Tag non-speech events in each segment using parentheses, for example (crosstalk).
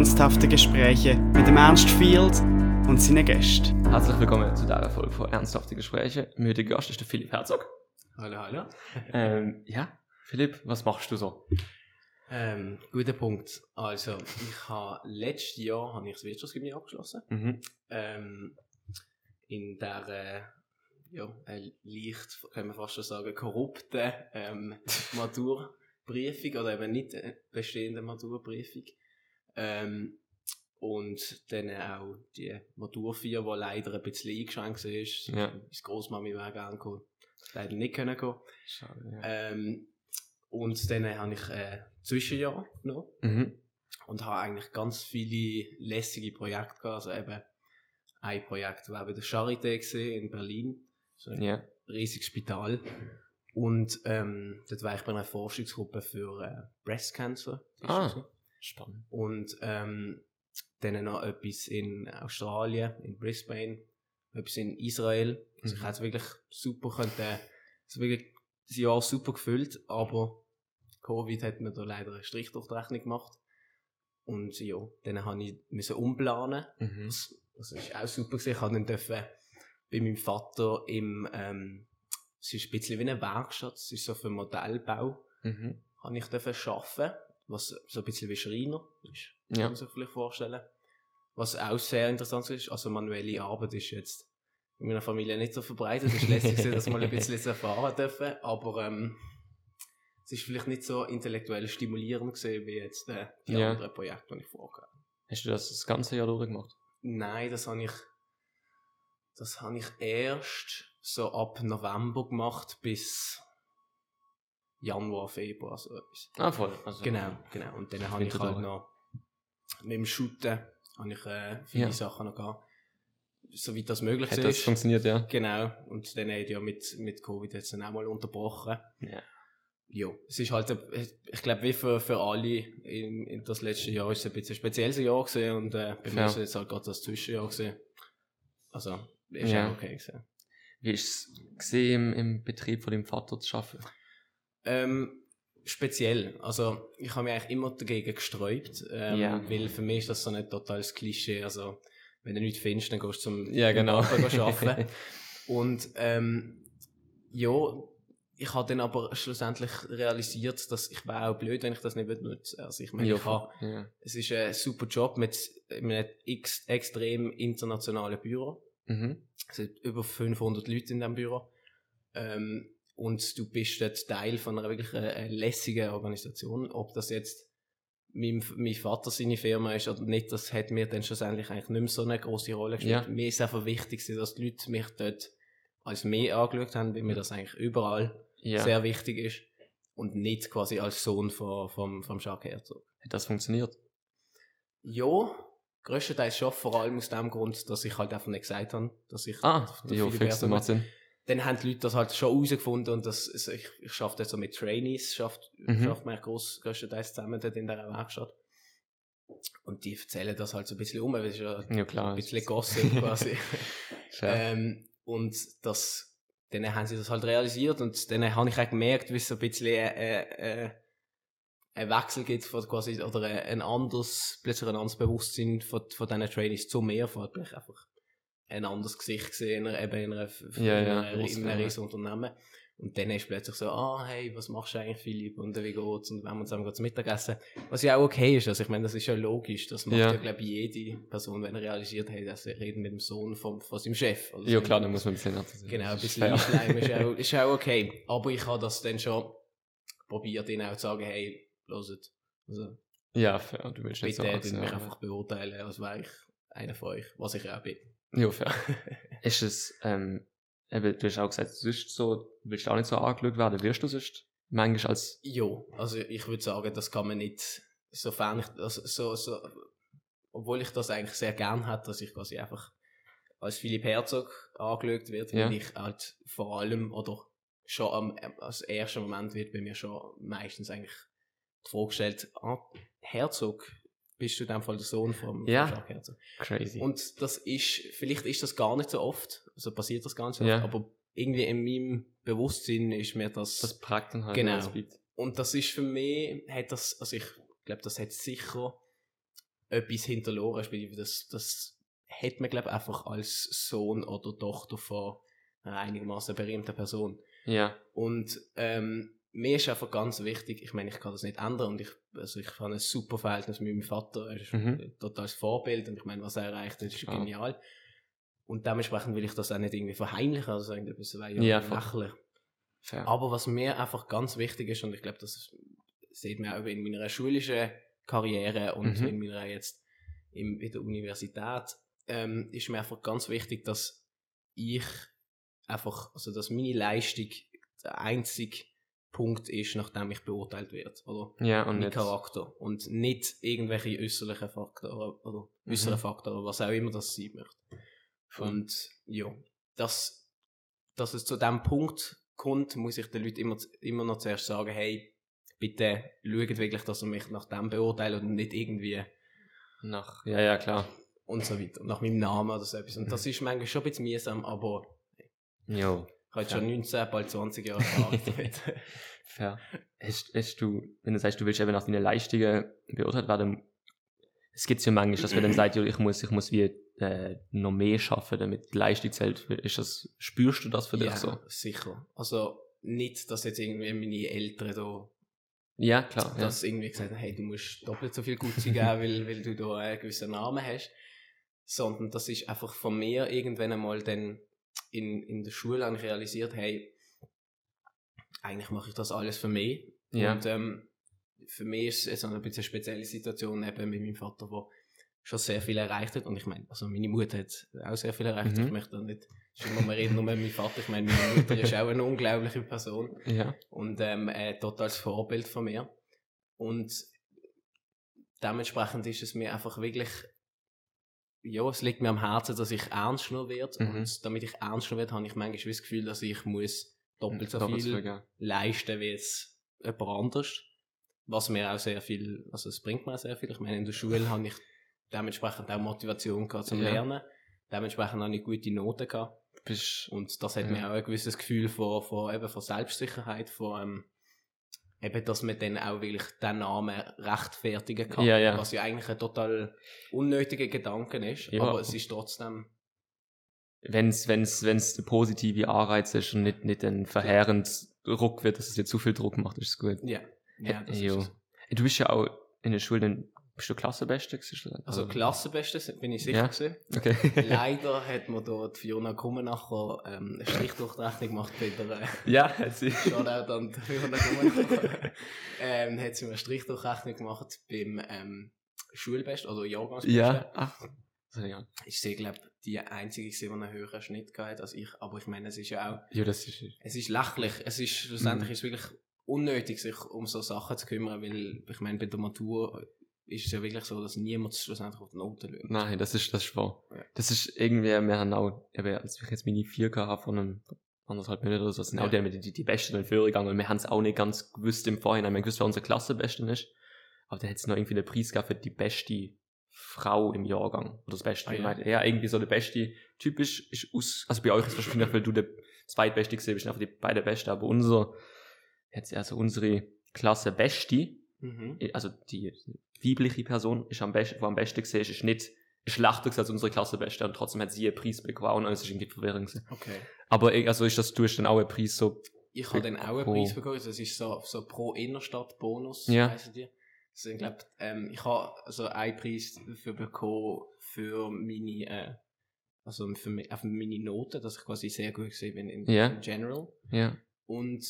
ernsthafte Gespräche mit dem Ernst Field und seinen Gästen. Herzlich willkommen zu dieser Folge von Ernsthafte Gespräche. Mein heutiger Gast ist der Philipp Herzog. Hallo, hallo. Ähm, ja, Philipp, was machst du so? Ähm, guter Punkt. Also, ich habe letztes Jahr habe ich das Wirtschaftsgymnasium abgeschlossen. Mhm. Ähm, in der äh, ja, äh, leicht, kann man fast schon sagen, korrupten ähm, (laughs) Maturprüfung oder eben nicht äh, bestehende Maturprüfung. Ähm, und dann auch die Matur 4, die leider ein bisschen eingeschränkt ist. Ja. Ist Großmami wäre gerne gekommen. Leider nicht können gehen. Schade, ja. Ähm, und dann habe ich äh, Zwischenjahr genommen Mhm. und habe eigentlich ganz viele lässige Projekte gehabt. Also eben ein Projekt war bei der Charité in Berlin. So ein Ja. riesiges Spital. Und ähm, dort war ich bei einer Forschungsgruppe für äh, Breast Cancer. Ah. so. Spannend. Und ähm, dann noch etwas in Australien, in Brisbane, etwas in Israel. Also ich Mhm. hätte es wirklich super können, äh, es wirklich das Jahr super gefüllt, aber Covid hat mir da leider einen Strich durch die Rechnung gemacht. Und ja, dann habe ich müssen umplanen. Mhm. Das, das ist auch super gewesen. Ich habe dann dürfen bei meinem Vater im, ähm, es ist ein bisschen wie eine Werkstatt, es ist so für Modellbau, Mhm. habe ich dürfen arbeiten, was so ein bisschen wie Schreiner ist. Ja. Kann man sich vielleicht vorstellen. Was auch sehr interessant ist, also manuelle Arbeit ist jetzt in meiner Familie nicht so verbreitet. Es ist lässig, gewesen, das mal ein bisschen erfahren dürfen, aber ähm, es ist vielleicht nicht so intellektuell stimulierend gesehen wie jetzt äh, die Ja. anderen Projekte, die ich vorgehe. Hast du das das ganze Jahr durchgemacht? Nein, das habe ich, das habe ich erst so ab November gemacht bis Januar, Februar, so etwas. Ah, voll. Also, Genau, genau. Und dann habe ich halt durch. noch mit dem Shooten habe ich äh, viele Ja. Sachen noch gehabt. Soweit das möglich Hat ist. das funktioniert, ja? Genau. Und dann hat ja mit, mit Covid jetzt dann auch mal unterbrochen. Ja. Ja, es ist halt, ich glaube, wie für, für alle in, in das letzte Jahr ist es ein bisschen ein spezielles Jahr gewesen und äh, bei mir ist es jetzt halt gerade das Zwischenjahr gewesen. Also, ist Ja. ja okay gewesen. Wie ist es gesehen, im, im Betrieb von deinem Vater zu arbeiten? Ähm, speziell. Also, ich habe mich eigentlich immer dagegen gesträubt, ähm, Ja. weil für mich ist das so ein totales Klischee. Also, wenn du nichts findest, dann gehst du zum Ja, genau. (laughs) arbeiten. Und ähm, ja, ich habe dann aber schlussendlich realisiert, dass ich wäre auch blöd, wenn ich das nicht nutze. Also ich meine, ja, ich habe, ja. es ist ein super Job mit einem ex extrem internationalen Büro. Mhm. Es sind über 500 Leute in diesem Büro. Ähm, und du bist dort Teil von einer wirklich äh, äh, lässigen Organisation. Ob das jetzt mein, mein Vater seine Firma ist oder nicht, das hat mir dann schlussendlich eigentlich nicht mehr so eine große Rolle gespielt. Ja. Mir ist einfach wichtig, dass die Leute mich dort als mehr angeschaut haben, weil mir das eigentlich überall Ja. sehr wichtig ist. Und nicht quasi als Sohn von, vom, vom Jacques Herzog. Hat das funktioniert? Ja, größtenteils schon, vor allem aus dem Grund, dass ich halt einfach nicht gesagt habe, dass ich Ah, ja, fix, macht Sinn. Dann haben die Leute das halt schon herausgefunden und das, also ich, ich schaffe das so mit Trainees, schafft, Mhm. schafft man groß, größtenteils zusammen dort in dieser Werkstatt. Und die erzählen das halt so ein bisschen um, weil es ja Ja, klar. ein bisschen Gossip (laughs) quasi. Ähm, und das, dann haben sie das halt realisiert und dann habe ich auch gemerkt, wie es so ein bisschen äh, äh, ein Wechsel gibt von quasi, oder ein, ein anderes, plötzlich ein anderes Bewusstsein von, von diesen Trainees zu mehr, von einfach ein anderes Gesicht gesehen, in einer, eben in einer, Ja, in ja, einer, in einem ja. riesen Unternehmen. Und dann ist plötzlich so, ah, hey, was machst du eigentlich, Philipp, und wie geht's, und wenn wir zusammen zu Mittagessen. Was ja auch okay ist, also ich meine, das ist ja logisch, das macht Ja. ja, glaube ich, jede Person, wenn er realisiert, hey, das reden mit dem Sohn vom, von seinem Chef. oder ja, klar, da muss man ein bisschen anders Genau, ein bisschen einschleimen ist auch, (laughs) ist auch okay. Aber ich habe das dann schon probiert, ihnen auch zu sagen, hey, hört, also Ja, fair. Du willst nicht bitte so so mich ja. einfach beurteilen, als wäre ich einer von euch, was ich auch bin. Ja, fair. (laughs) ist es, ähm, eben, du hast auch gesagt, sonst so, du willst auch nicht so angeschaut werden, wirst du sonst manchmal als, Ja, also ich würde sagen, das kann man nicht, sofern ich, also so, so, obwohl ich das eigentlich sehr gern hätte, dass ich quasi einfach als Philipp Herzog angeschaut wird, Ja. weil ich halt vor allem, oder schon am, als ersten Moment wird bei mir schon meistens eigentlich die Frage gestellt, ah, Herzog, bist du in dem Fall der Sohn vom, Ja. Jacques Herzog? crazy. Und das ist, vielleicht ist das gar nicht so oft, also passiert das gar nicht so Ja. oft, aber irgendwie in meinem Bewusstsein ist mir das, das prägt dann halt Genau. und das ist für mich, hat das, also ich glaube, das hat sicher etwas hinterloren, das, das hat man, glaube ich, einfach als Sohn oder Tochter von einer einigermaßen berühmten Person. Ja. Und ähm, mir ist einfach ganz wichtig, ich meine, ich kann das nicht ändern und ich, also ich habe ein super Verhältnis mit meinem Vater, er ist Mhm. ein totales Vorbild und ich meine, was er erreicht, das ist Klar. genial. Und dementsprechend will ich das auch nicht irgendwie verheimlichen, also irgendetwas wäre ja, Ja, lächerlich. Fair. Aber was mir einfach ganz wichtig ist, und ich glaube, das sieht man auch in meiner schulischen Karriere und Mhm. in meiner jetzt im, in der Universität, ähm, ist mir einfach ganz wichtig, dass ich einfach, also dass meine Leistung der einzige Punkt ist, nachdem ich beurteilt werde, oder? ja, und mein jetzt, Charakter. Und nicht irgendwelche äußerlichen Faktoren oder Mhm. Faktoren, was auch immer das sein möchte. Voll. Und ja, dass, dass es zu dem Punkt kommt, muss ich den Leuten immer, immer noch zuerst sagen, hey, bitte schaut wirklich, dass ihr mich nach dem beurteilt und nicht irgendwie nach, ja, ja, klar. und so weiter, nach meinem Namen oder so etwas. Und das (laughs) ist manchmal schon ein bisschen mühsam, aber Jo, ich habe Ja. schon 19, bald 20 Jahre damit. (laughs) fair. Hast, hast du, wenn du sagst, du willst eben nach deinen Leistungen beurteilt werden, es gibt ja manchmal, dass man dann sagt, ja, ich muss, ich muss wie äh, noch mehr schaffen, damit die Leistung zählt. Ist das, spürst du das für dich ja, so? sicher. Also nicht, dass jetzt irgendwie meine Eltern da Ja, klar. Ja. dass irgendwie gesagt haben, hey, du musst doppelt so viel Gutsein geben, (laughs) weil, weil du da einen gewissen Namen hast. Sondern das ist einfach von mir irgendwann einmal dann in, in der Schule habe ich realisiert, hey, eigentlich mache ich das alles für mich. Ja. Und ähm, für mich ist es eine bisschen spezielle Situation eben mit meinem Vater, der schon sehr viel erreicht hat. Und ich meine, also meine Mutter hat auch sehr viel erreicht. Mhm. Ich möchte da nicht, schon mal reden nur mit meinem Vater. Ich meine, meine Mutter ist auch eine unglaubliche Person ja. und ähm, ein totales Vorbild von mir. Und dementsprechend ist es mir einfach wirklich, ja, es liegt mir am Herzen, dass ich ernst genommen werde. Mhm. Und damit ich ernst genommen werde, habe ich manchmal das Gefühl, dass ich muss doppelt so Doppelt viel ja. leisten wie jetzt jemand anders. Was mir auch sehr viel, also es bringt mir auch sehr viel. Ich meine, in der Schule (laughs) habe ich dementsprechend auch Motivation gehabt zum Ja. Lernen. Dementsprechend habe ich gute Noten gehabt. Bist, Und das hat Ja. mir auch ein gewisses Gefühl von, von, eben von Selbstsicherheit, von, ähm, eben, dass man dann auch wirklich den Namen rechtfertigen kann. Ja, ja. Was ja eigentlich ein total unnötiger Gedanke ist, Ja. aber es ist trotzdem, wenn's, wenn's, wenn's der positive Anreiz ist und nicht, nicht ein verheerend Druck wird, dass es dir zu viel Druck macht, ist es gut. ja. Ja, das ist es. Du bist ja auch in der Schule, bist du Klassenbeste gewesen? Also Klassenbeste bin ich sicher Ja. gewesen. Okay. (laughs) Leider hat mir die Fiona Krummenacher ähm, eine Strichdurchrechnung gemacht bei der, äh, (laughs) ja, hat sie. (laughs) Shoutout an Fiona Krummenacher. ähm, hat sie mir eine Strichdurchrechnung gemacht beim ähm, Schulbest, oder Jahrgangsbeste. Ja. Ach. Also, ja. ist sie, glaube die einzige, die einen höheren Schnitt gehabt als ich. Aber ich meine, es ist ja auch, Ja, das ist. es ist lächerlich. Es ist, schlussendlich Mhm. ist wirklich unnötig, sich um so Sachen zu kümmern, weil, ich meine, bei der Matur ist es ja wirklich so, dass niemand schlussendlich auf die Noten schaut. Nein, das ist, das ist wahr. Ja. Das ist irgendwie, wir haben auch, eben, als ich jetzt meine 4 habe von einem anderthalb Minuten oder so, sind Ja. auch die, die, die, Besten in Führung gegangen und wir haben es auch nicht ganz gewusst im Vorhinein. Wir haben gewusst, wer unsere Klasse Besten ist. Aber dann hat es noch irgendwie einen Preis gehabt für die beste Frau im Jahrgang. Oder das Beste. Ah, ja. meine, ja, irgendwie so der Beste. Typisch ist aus, also bei euch ist es wahrscheinlich, weil du der Zweitbeste gesehen bist, einfach die beide Beste, aber unser, jetzt also unsere Klasse Beste, Mhm. also die weibliche Person ist am besten, die am besten gesehen ist, ist nicht ist schlechter als unsere Klassebeste und trotzdem hat sie einen Preis bekommen und es ist irgendwie verwirrend gewesen. Okay. Aber also ist das, du hast dann auch einen Preis so, Ich habe dann auch einen Preis bekommen, das ist so, so pro Innerstadt-Bonus, Ja. heissen die. Also ich glaube, ähm, ich habe also einen Preis dafür bekommen für meine, äh, also für, auf meine Noten, dass ich quasi sehr gut gesehen bin in, Ja. in General. ja. Und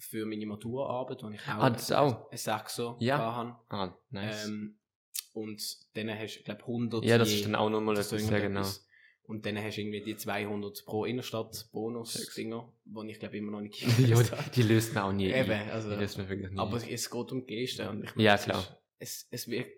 für meine Maturaarbeit, wo ich auch, Ah, das auch? ein Sechser Ja. hatte. Ah, nice. Ähm, und dann hast du, glaube 100 ja, das je- ist dann auch nochmal so etwas, ja genau. Und dann hast du irgendwie die 200 pro Innerstadt-Bonus-Dinger, die ich glaube immer noch nicht (laughs) Ja, gelöst habe. die, die löst man auch nie. Eben, also, die löst man wirklich nie. aber es geht um die Gesten. Und ich Ja, es klar. Ist, es, es wird,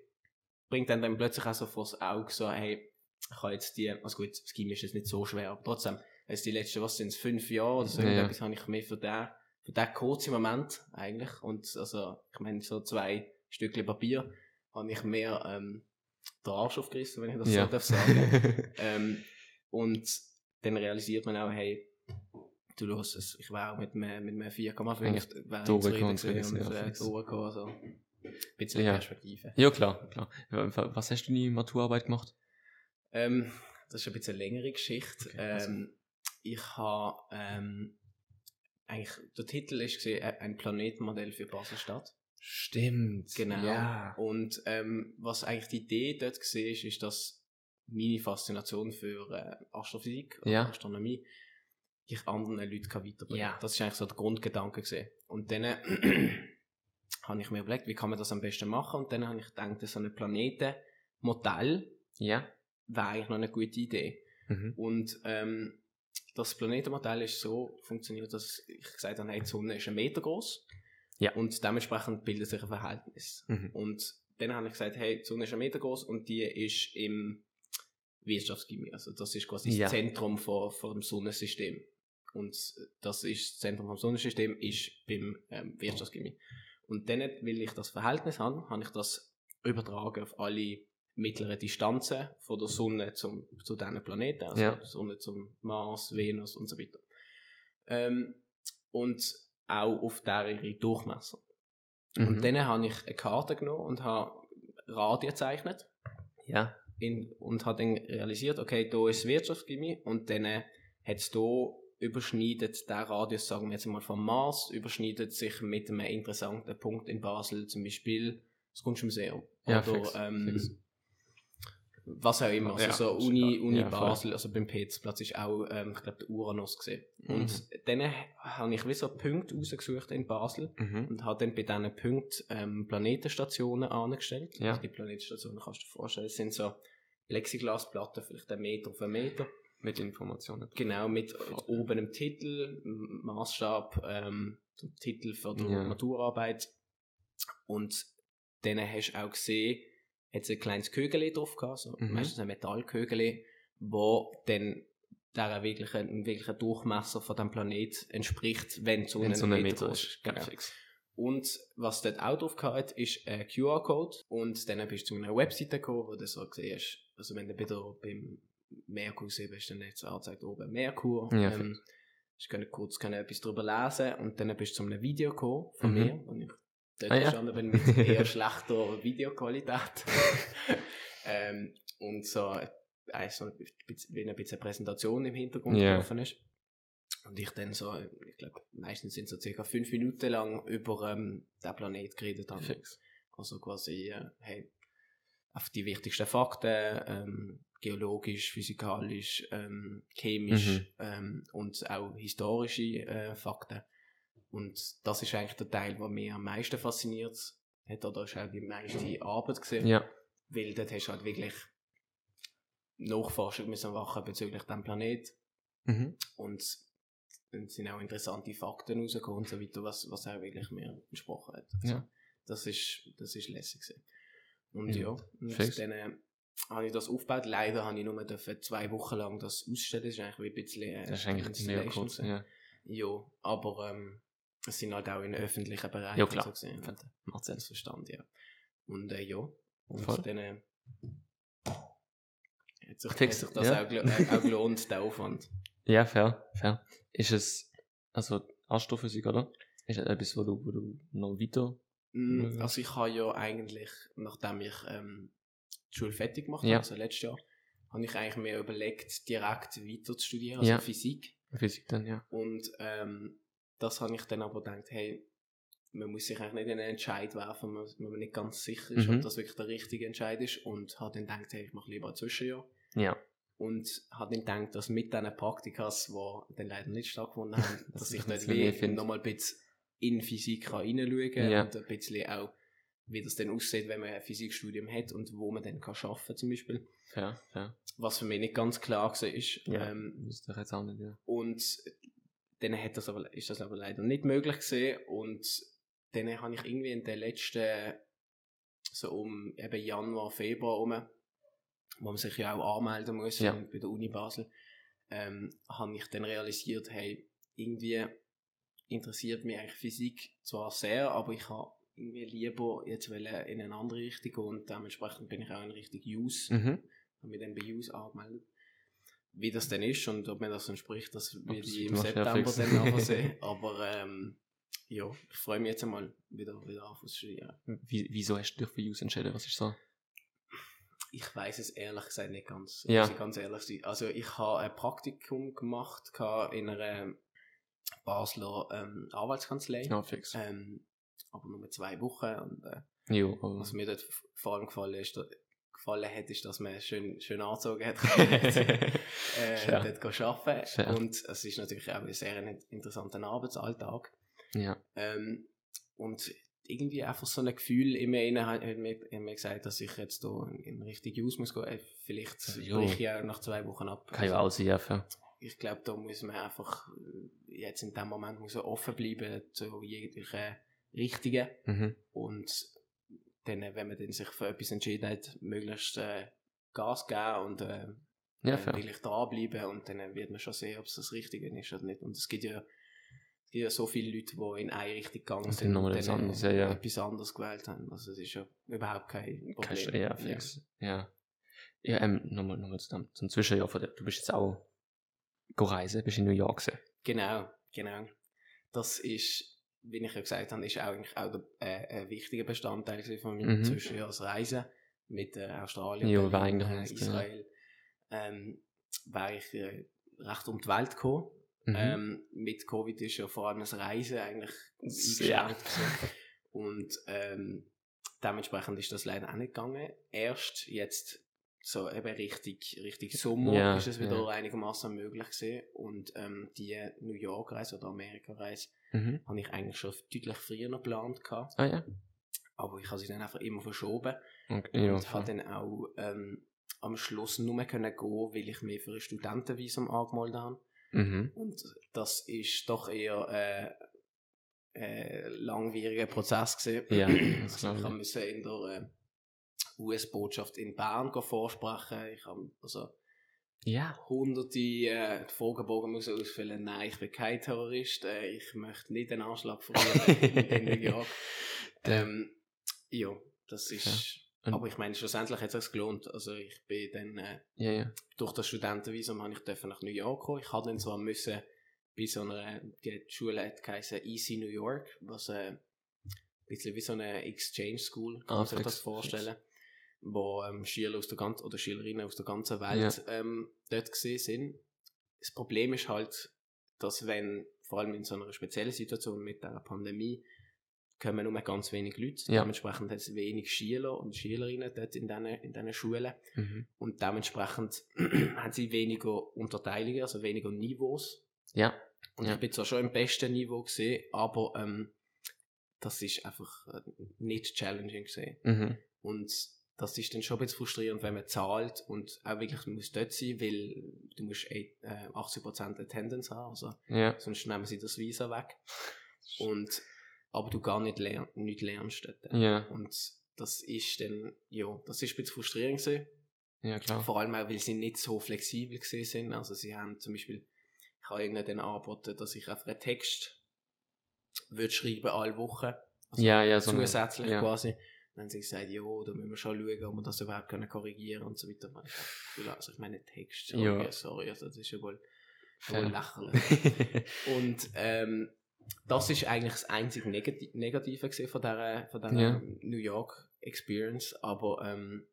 bringt dann, dann plötzlich auch so vors Auge, so, hey, ich habe jetzt die, also gut, das Chemie ist jetzt nicht so schwer, aber trotzdem, jetzt die letzten, was sind es, fünf Jahre oder so, Ja, ja. habe ich mehr für den, für den kurzen Moment eigentlich. Und also, ich meine, so zwei Stückchen Papier habe ich mehr ähm, den Arsch aufgerissen, wenn ich das Ja. so darf sagen. (laughs) ähm, und dann realisiert man auch, hey, du los, es- ich wäre auch mit einem, mit einem 4,5 Eigentlich wäre zufrieden gewesen, und ja, äh, durchgekommen, also ein bisschen Ja. Perspektive. ja, klar, klar. Was hast du in deiner Maturarbeit gemacht? Ähm, das ist ein bisschen eine längere Geschichte. Okay, also. ähm, ich habe ähm, eigentlich, der Titel ist gesehen, ein Planetenmodell für Baselstadt. Stimmt. Genau. Ja. Und ähm, was eigentlich die Idee dort gesehen ist, ist, dass meine Faszination für äh, Astrophysik oder ja. Astronomie ich anderen Leuten weiterbringen ja. Das ist eigentlich so der Grundgedanke gesehen. Und dann äh, (clears throat) habe ich mir überlegt, wie kann man das am besten machen? Und dann habe ich gedacht, so ein Planetenmodell ja. wäre eigentlich noch eine gute Idee. Mhm. Und ähm, das Planetenmodell ist so funktioniert, dass ich gesagt habe, hey, die Sonne ist ein Meter groß. Ja. Und dementsprechend bildet sich ein Verhältnis. Mhm. Und dann habe ich gesagt, hey, die Sonne ist ein Meter groß und die ist im Wirtschaftschemie. Also das ist quasi Ja. das Zentrum von, von dem Sonnensystem. Und das ist das Zentrum vom Sonnensystem ist beim ähm, Wirtschaftschemie. Und dann, weil ich das Verhältnis habe, habe ich das übertragen auf alle mittleren Distanzen von der Sonne zum, zu diesen Planeten, also Ja. Sonne zum Mars, Venus und so weiter. Ähm, und auch auf deren Durchmesser. Mhm. Und dann habe ich eine Karte genommen und habe Radien gezeichnet Ja. in, und habe dann realisiert, okay, da ist Wirtschaftschemie und dann äh, hat es hier überschneidet der Radius, sagen wir jetzt mal vom Mars, überschneidet sich mit einem interessanten Punkt in Basel, zum Beispiel das Kunstmuseum. Ja, Oder fix, ähm, fix. Was auch immer. Also Ja, so Uni. Uni Ja, voll. Basel, also beim Petersplatz ist auch, ähm, ich glaube, der Uranus gesehen. Mhm. Und dann habe ich wie so Punkte rausgesucht in Basel Mhm. und habe dann bei diesen Punkten ähm, Planetenstationen angestellt. Ja. Also die Planetenstationen kannst du dir vorstellen, das sind so Plexiglasplatten, vielleicht ein Meter auf einen Meter. Mit Informationen. Genau, mit oben einem Titel, Maßstab, ähm, Titel für die Ja. Maturarbeit. Und dann hast du auch gesehen, hat es ein kleines Kögel drauf gehabt, so Mhm. meistens ein Metallkögel, wo dann der wirklichen, wirklichen Durchmesser von dem Planet entspricht, wenn so ein so Meter Meter ist. Genau. Ja. Und was dort auch drauf gehabt ist ein QR-Code. Und dann bist du zu einer Webseite gekommen, wo du so hast, also wenn du wieder beim Merkur gesehen bist, dann es angezeigt oben Merkur. Ja, ähm, ich konnte kurz können etwas darüber lesen und dann bist du zu einem Video gekommen von Mhm. mir, wo ich dort Ah, ja. gestanden bin mit eher (laughs) schlechter Videoqualität. (laughs) ähm, und so, äh, so ein bisschen, wie ein bisschen Präsentation im Hintergrund Ja. gelaufen ist. Und ich dann so, ich glaube, meistens sind so circa fünf Minuten lang über ähm, den Planet geredet habe. Fix. Also quasi, äh, hey, auf die wichtigsten Fakten, ähm, geologisch, physikalisch, ähm, chemisch Mhm. ähm, und auch historische äh, Fakten. Und das ist eigentlich der Teil, der mich am meisten fasziniert hat, oder ist auch die meiste Arbeit gesehen. Ja. Weil dort hast du halt wirklich Nachforschung müssen machen bezüglich dem Planet Mhm. und dann sind auch interessante Fakten rausgekommen und so weiter, was, was auch wirklich mir entsprochen hat. Also, Ja. Das ist, das ist lässig gewesen. Und Ja, ja, und fix. dann äh, habe ich das aufgebaut. Leider habe ich nur dürfen zwei Wochen lang das ausstellen. Das ist eigentlich wie ein bisschen äh, Das ist eigentlich mega Installation kurz. Ja. Ja, aber ähm, es sind halt auch in öffentlichen Bereichen Ja, klar. so gesehen. Macht Das Sinn. verstand ja. Und äh, ja, und Voll. dann äh, hat sich, hat sich das ja. auch, äh, auch gelohnt, der Aufwand. Ja, fair, fair. Ist es, also Astrophysik, oder? Ist es etwas, wo du, wo du noch weiter... Mm. Also ich habe ja eigentlich, nachdem ich ähm, die Schule fertig gemacht Ja. habe, also letztes Jahr, habe ich eigentlich mir überlegt, direkt weiter zu studieren, also Ja. Physik. Physik dann, ja. Und ähm, das habe ich dann aber gedacht, hey, man muss sich eigentlich nicht in einen Entscheid werfen, wenn man- nicht ganz sicher ist, Mhm. ob das wirklich der richtige Entscheid ist. Und habe dann gedacht, hey, ich mache lieber ein Zwischenjahr. Ja. Und habe dann gedacht, dass mit diesen Praktikas, die dann leider nicht stattgefunden haben, (laughs) Das dass ich ist dort mehr wie nochmal ein bisschen in Physik kann reinschauen kann Ja. und ein bisschen auch, wie das dann aussieht, wenn man ein Physikstudium hat und wo man dann kann arbeiten zum Beispiel. Fair, fair. Was für mich nicht ganz klar war. Ist, Ja. ähm, Wüsste ich jetzt auch nicht, ja. und dann hat das aber, ist das aber leider nicht möglich gewesen. Und dann habe ich irgendwie in den letzten, so um eben Januar, Februar rum, wo man sich ja auch anmelden muss Ja. bei der Uni Basel, ähm, habe ich dann realisiert, hey, irgendwie interessiert mich eigentlich Physik zwar sehr, aber ich habe irgendwie lieber jetzt in eine andere Richtung und dementsprechend bin ich auch in Richtung Use Mhm. habe mich dann bei Use angemeldet. Wie das denn ist und ob mir das entspricht, das werde das ich im September dann nachher (laughs) sehen. Aber ähm, ja, ich freue mich jetzt einmal wieder, wieder auf zu studieren. Wie, wieso hast du dich für Use entschieden? Was ist so? Ich weiß es ehrlich gesagt nicht ganz. Ja. Muss ich ganz ehrlich sein. Also ich habe ein Praktikum gemacht in einer Basler ähm, Anwaltskanzlei. Ja, fix. Ähm, aber nur zwei Wochen. Und äh, Jo, aber- was mir dort vor allem gefallen, ist, gefallen hat, ist, dass man schön, schön angezogen hat. (laughs) äh, Ja. dort arbeiten. Ja. Und es ist natürlich auch ein sehr interessanter Arbeitsalltag. ja. Ähm, und irgendwie einfach so ein Gefühl in mir, hat mir, gesagt, dass ich jetzt da in, Richtung Use muss gehen. Äh, Vielleicht breche ich auch nach zwei Wochen ab. Kann ja Also, auch sein, ja. ich glaube, da muss man einfach äh, jetzt in dem Moment muss offen bleiben zu jeglichen Richtigen Mhm. und dann, äh, wenn man dann sich für etwas entschieden hat, möglichst äh, Gas geben und äh, Ja, äh, fair. wirklich dranbleiben und dann äh, wird man schon sehen, ob es das Richtige ist oder nicht. Und es gibt ja, es gibt ja so viele Leute, die in eine Richtung gegangen Und sind etwas dann, äh, anderes, ja, ja. etwas anderes gewählt haben. Also es ist ja überhaupt kein Problem. Du, ja, fix. Ja. Ja, ähm, nochmal, nochmal zum, zum Zwischenjahr von der, du bist jetzt auch reisen, bist in New York gewesen. Genau, genau. Das ist, wie ich ja gesagt habe, ist eigentlich auch der, äh, ein wichtiger Bestandteil von meinem Mhm. Zwischenjahrsreisen mit äh, Australien, Ja, war eigentlich äh, Israel. Ähm, wäre ich äh, recht um die Welt gekommen. Mhm. Ähm, mit Covid ist ja vor allem das Reisen eigentlich Ja. Und ähm, dementsprechend ist das leider auch nicht gegangen. Erst jetzt so eben richtig, richtig Sommer Ja, ist es wieder ja. einigermaßen möglich gewesen. Und ähm, die New York-Reise oder Amerika-Reise mhm. habe ich eigentlich schon deutlich früher noch geplant gehabt. Ah ja. Aber ich habe sie dann einfach immer verschoben. Okay, ja, und habe dann auch ähm, am Schluss nur können gehen, weil ich mich für ein Studentenvisum angemeldet habe. Mhm. Und das ist doch eher äh, äh, langwieriger Prozess gewesen. Ja, also ich. musste in der äh, US-Botschaft in Bern vorsprechen. Ich habe also Ja. hunderte äh, Fragebogen müssen ausfüllen. Nein, ich bin kein Terrorist. Äh, ich möchte nicht den Anschlag verlieren in New York. (laughs) Ähm, ja, das ist. Und- Aber ich meine, schlussendlich hat es sich gelohnt. Also ich bin dann äh, Ja, ja. durch das Studentenvisum habe ich dürfen nach New York kommen. Ich hatte dann zwar müssen bei so einer, die Schule hat geheißen Easy New York, was äh, bisschen wie so eine Exchange School, kann Ah, man sich das vorstellen, wo ähm, Schüler aus der ganzen, oder Schülerinnen aus der ganzen Ja. Welt ähm, dort gesehen sind. Das Problem ist halt, dass wenn, vor allem in so einer speziellen Situation mit der Pandemie, kommen nur ganz wenig Leute. Ja. Dementsprechend hat es wenig Schüler und Schülerinnen dort in diesen in diesen Schulen. Mhm. Und dementsprechend (clears throat) haben sie weniger Unterteilungen, also weniger Niveaus. Ja. Und Ja. ich bin zwar schon im besten Niveau gesehen, aber ähm, das ist einfach äh, nicht challenging gesehen. Mhm. Und das ist dann schon ein bisschen frustrierend, wenn man zahlt und auch wirklich muss dort sein, weil du musst eh, äh, 80% Attendance haben, also Ja. sonst nehmen sie das Visa weg. Und, aber du gar nicht, lern, nicht lernst dort. Ja. Und das ist dann, ja, das ist ein bisschen frustrierend gewesen. Ja, klar. Vor allem auch, weil sie nicht so flexibel gewesen sind. Also sie haben zum Beispiel, ich habe ihnen dann angeboten, dass ich einfach einen Text würde schreiben alle Wochen. Also Ja, ja, so eine- zusätzlich ja. quasi. Dann haben sie gesagt, ja, da müssen wir schon schauen, ob wir das überhaupt können korrigieren und so weiter. Also ich meine Text, sorry, Ja. sorry, also das ist ja wohl, wohl lächerlich. (laughs) Und ähm, das ist eigentlich das einzige Negati Negative von dieser, von dieser Ja. New York Experience. Aber ähm,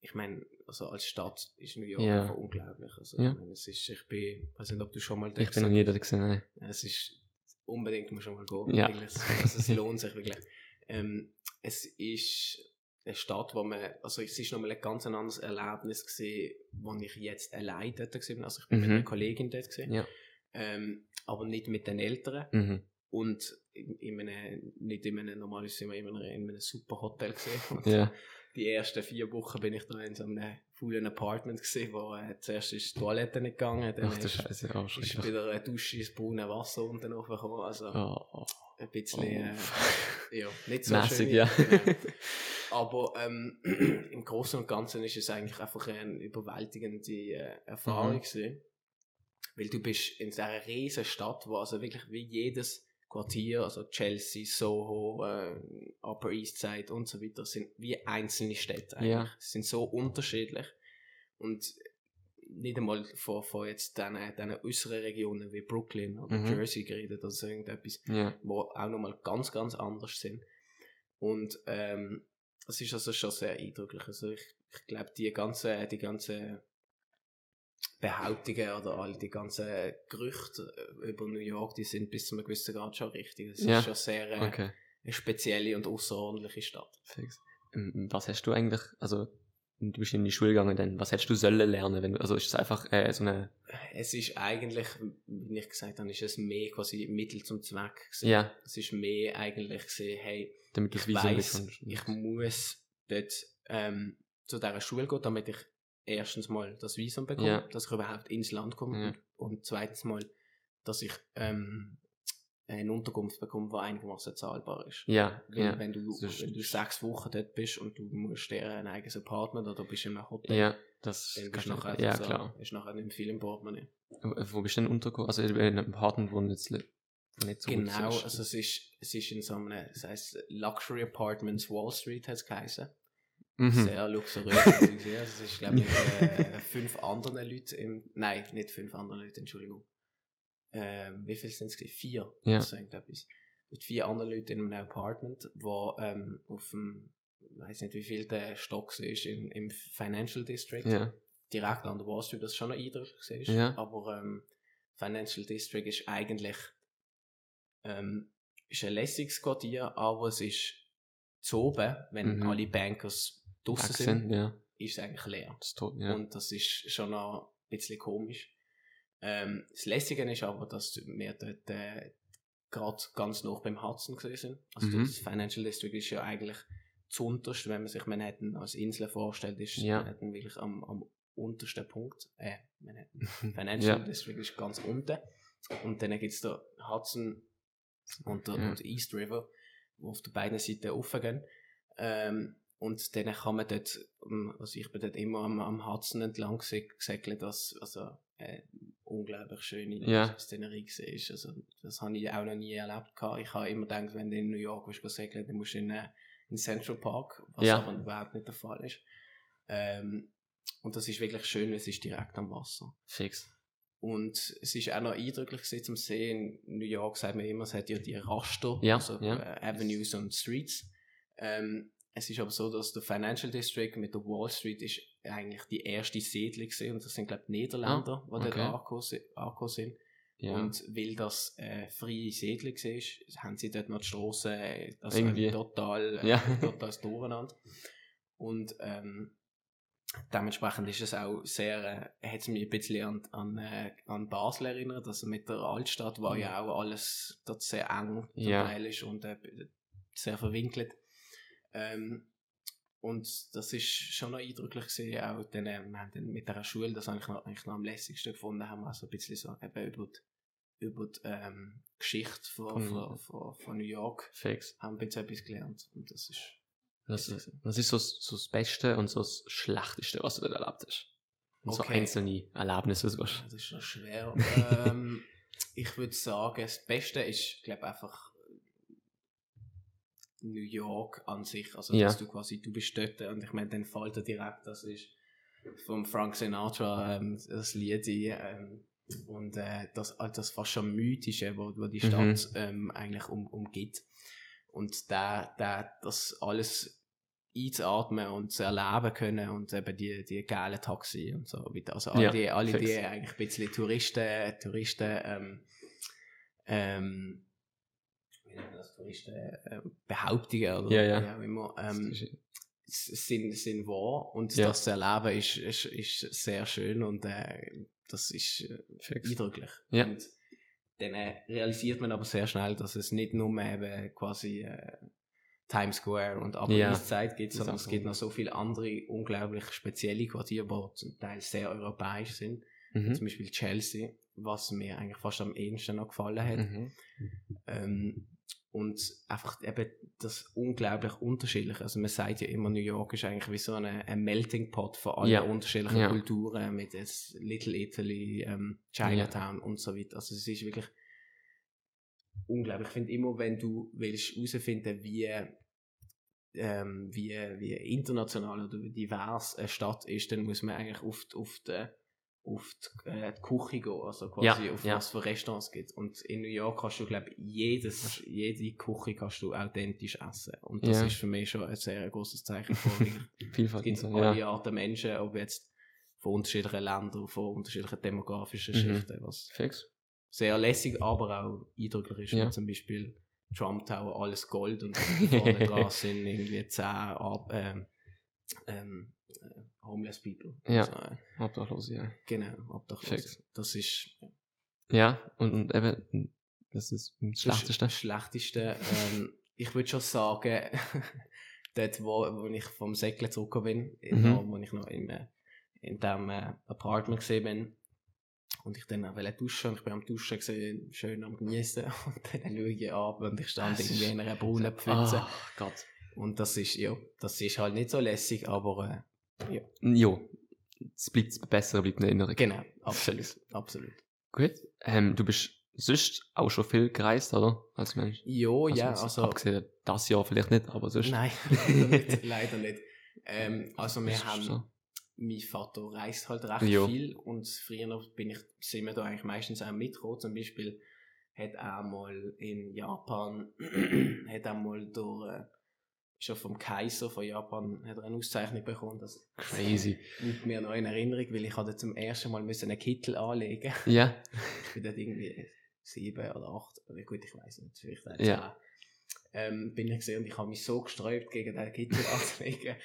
ich meine, also als Stadt ist New York Ja. einfach unglaublich. Also, Ja. ich, meine, es ist, ich bin, weiß nicht, ob du schon mal ich bin noch nie dort gesehen, nein. Es ist unbedingt, muss schon mal gehen. Ja. Also, es lohnt sich wirklich. Ähm, es ist eine Stadt, wo man, also es ist nochmal ein ganz anderes Erlebnis gesehen, wo ich jetzt allein dort bin. Also ich bin mit Mhm. einer Kollegin dort gesehen. Ja. Ähm, aber nicht mit den Eltern. Mhm. Und in, in einem, nicht in einem normalen Zimmer, in einem, in einem super Hotel gesehen. (laughs) Ja. Die ersten vier Wochen bin ich da in so einem coolen Apartment gesehen, wo äh, zuerst ist die Toilette nicht gegangen, dann Ach ist, Scheiße, auch ist wieder eine Dusche ins braune Wasser unten hochgekommen. Also Oh. ein bisschen, Oh. äh, ja, nicht so Mäßig, schön. ja. Genau. Aber ähm, (clears throat) im Großen und Ganzen ist es eigentlich einfach eine überwältigende äh, Erfahrung Mhm. gewesen. Weil du bist in dieser riesen Stadt, wo also wirklich wie jedes Quartier, also Chelsea, Soho, äh, Upper East Side und so weiter, sind wie einzelne Städte eigentlich. Ja. Sie sind so unterschiedlich. Und nicht einmal von, von jetzt diesen, diesen äußeren Regionen wie Brooklyn oder Mhm. Jersey geredet oder so irgendetwas Ja. wo auch nochmal ganz, ganz anders sind. Und ähm, es ist also schon sehr eindrücklich. Also ich, ich glaube, die ganze, die ganze Behauptungen oder all die ganzen Gerüchte äh, über New York, die sind bis zu einem gewissen Grad schon richtig. Es Ja. ist schon sehr äh, Okay. eine spezielle und außerordentliche Stadt. Fix. Ähm, Was hast du eigentlich, also du bist in die Schule gegangen, dann was hättest du sollen lernen, wenn du, also ist es einfach äh, so eine, Es ist eigentlich, wie ich gesagt habe, ist es mehr quasi Mittel zum Zweck. gewesen. ja, Es ist mehr eigentlich gesehen, hey, damit ich bekommst. ich muss dort ähm, zu dieser Schule gehen, damit ich erstens mal das Visum bekomme, Ja. dass ich überhaupt ins Land komme Ja. und, zweitens mal, dass ich ähm, eine Unterkunft bekomme, die einigermaßen zahlbar ist. Ja, ja, wenn, du, ist- wenn du sechs Wochen dort bist und du musst dir ein eigenes Apartment oder du bist in einem Hotel, ja, das dann bist nachher, ja, so, klar. ist nachher nicht viel im Portemonnaie. Wo bist du denn untergekommen? Also in einem Apartment, wo jetzt le- wo nicht so gut Genau, also es ist, es ist in so einem, das heisst Luxury Apartments Wall Street hat es geheißen. Mhm. Sehr luxuriös. ich. Also es ist, glaube ich, mit äh, (laughs) fünf anderen Leuten im, nein, nicht fünf anderen Leute, Entschuldigung. Ähm, wie viel sind es? Vier. Ja. Ist irgendetwas. Mit vier anderen Leuten in einem Apartment, wo ähm, auf dem, ich weiß nicht wie viel der Stock ist, im, im Financial District. Ja, Direkt an der Wall Street, das schon noch eindrücklich ist. Ja. Aber ähm, Financial District ist eigentlich ähm, ist ein lässiges Quartier, aber es ist zu oben, wenn Mhm. alle Bankers draussen sind, ja, ist es eigentlich leer. das tot, ja. Und das ist schon noch ein bisschen komisch. Ähm, das Lässige ist aber, dass wir dort äh, gerade ganz noch beim Hudson gesehen sind. Also Mhm. das Financial District ist ja eigentlich zuunterst, wenn man sich Manhattan als Insel vorstellt, ist Ja. Manhattan wirklich am, am untersten Punkt. Äh, Manhattan. (laughs) Financial Ja. District ist ganz unten. Und dann gibt es da Hudson und der, Ja. und East River, die auf der beiden Seiten aufgehen. Ähm, und dann kann man dort, ähm, also ich bin dort immer am, am Hudson entlang geseg- gesegelt, das also äh, unglaublich schöne Ja. Szenerie ist. Also das habe ich auch noch nie erlebt. gehabt. Ich habe immer gedacht, wenn du in New York willst, segeln, dann musst du in, äh, in Central Park, was Ja. aber überhaupt nicht der Fall ist. Ähm, und das ist wirklich schön, weil es ist direkt am Wasser. Fix. Und es ist auch noch eindrücklich gewesen zum Sehen. In New York sagt man immer, es hat ja die Raster, Ja, also ja. Äh, Avenues und Streets. Ähm, es ist aber so, dass der Financial District mit der Wall Street ist eigentlich die erste Siedlung gewesen. und das sind glaube ich Niederländer, die dort Ah, okay. angekommen si- angekommen sind. Ja. Und weil das äh, freie Siedlung war, haben sie dort noch die Strassen, äh, also Irgendwie. total, äh, Ja. (laughs) totales Durcheinander. Und ähm, dementsprechend ist es auch sehr, äh, hat es mich ein bisschen an, an, äh, an Basel erinnert, also mit der Altstadt, wo ja auch alles dort sehr eng Ja. Ist und sehr verwinkelt. Ähm, und das ist schon noch eindrücklich gesehen, auch dann, äh, wir haben dann mit dieser Schule, das habe ich noch, eigentlich noch am lässigsten gefunden, haben wir also ein bisschen so eben über die, über die ähm, Geschichte von, Mhm. von, von, von New York Fix. haben wir jetzt etwas gelernt und das ist Das, das ist so, so das Beste und so das Schlechteste, was du dort erlebt hast. Und so Okay. einzelne Erlebnisse. Das ist noch schwer. (laughs) ähm, ich würde sagen, das Beste ist, glaube einfach New York an sich. Also, Ja. dass du quasi, du bist dort und ich meine, dann fällt dir direkt, das ist vom Frank Sinatra, ähm, das Lied ähm, und äh, das, äh, das fast schon mythische, wo, wo die Mhm. Stadt ähm, eigentlich um, umgibt. Und da, da, das alles einzuatmen und zu erleben können und eben die, die geile Taxi und so weiter. Also alle Ja, die, alle fix. die eigentlich ein bisschen Touristen, Touristen, ähm, ähm, wie nennt man das, Touristen, ähm, Behauptungen oder Ja, ja. wie auch immer, ähm, sind, sind wahr und Ja. das zu erleben ist, ist, ist sehr schön und äh, das ist äh, eindrücklich. Ja. Und dann äh, realisiert man aber sehr schnell, dass es nicht nur eben quasi äh, Times Square und Upper Ja. East Side gibt, sondern es gibt noch so viele andere unglaublich spezielle Quartiere, die zum Teil sehr europäisch sind. Mhm. Zum Beispiel Chelsea, was mir eigentlich fast am ehesten noch gefallen hat. Mhm. Ähm, und einfach eben das unglaublich unterschiedliche. Also man sagt ja immer, New York ist eigentlich wie so eine, ein Melting Pot von allen Ja. unterschiedlichen Ja. Kulturen mit jetzt Little Italy, ähm, Chinatown und so weiter. Also es ist wirklich unglaublich. Ich finde immer, wenn du willst herausfinden, wie ähm, wie, wie international oder wie divers eine Stadt ist, dann muss man eigentlich auf, die- auf, die, auf die, äh, die Küche gehen, also quasi Ja, auf ja. was für Restaurants es gibt. Und in New York kannst du, glaube ich, jedes, jede Küche kannst du authentisch essen. Und das Ja. ist für mich schon ein sehr großes Zeichen von (laughs) wirklich Es Vielfalt. gibt alle. Arten Menschen, ob jetzt von unterschiedlichen Ländern, von unterschiedlichen demografischen Mhm. Schichten, was Fix. sehr lässig, aber auch eindrücklich ist. Zum Beispiel Trump Tower, alles Gold und (laughs) vorne dran sind irgendwie 10 Ab ähm, ähm, äh, Homeless People. Ja. So, äh, Obdachlos, ja. genau, obdachlos. Fix. Das ist Ja, und, und eben, das ist das das Schlechteste. Schlechteste. ähm, ich würde schon sagen, (laughs) dort, wo, wo ich vom Säckle zurückgekommen bin, Mhm. wo ich noch in, äh, in diesem äh, Apartment gesehen bin, und ich dann auch duschen, und ich bin am Duschen gesehen, schön am Genießen, (laughs) und dann schaue ich ab, und ich stand Das ist- irgendwie in einer braunen Pfütze. Ah, Gott. Und das ist, ja, das ist halt nicht so lässig, aber äh, Jo, es bleibt besser, bleibt eine Erinnerung. genau, absolut, absolut. Gut. Ähm, du bist sonst auch schon viel gereist, oder? Als Mensch. Jo, ja, so also, Abgesehen das Jahr vielleicht nicht, aber sonst. nein, (laughs) leider nicht. (laughs) Leider nicht. Ähm, also wir haben, so. mein Vater reist halt recht Jo. viel und früher noch bin ich, sind wir da eigentlich meistens auch mitgekommen. Zum Beispiel hat er mal in Japan, (clears throat) hat er mal durch, äh, schon vom Kaiser von Japan, hat er eine Auszeichnung bekommen. Das Crazy. nimmt mir noch in Erinnerung, weil ich hatte zum ersten Mal müssen einen Kittel anlegen. Ja. (laughs) Ich bin dort irgendwie sieben oder acht, oder gut, ich weiß nicht, vielleicht auch Ja. Ähm, bin ich gesehen und ich habe mich so gesträubt, gegen den Kittel (laughs) anzulegen.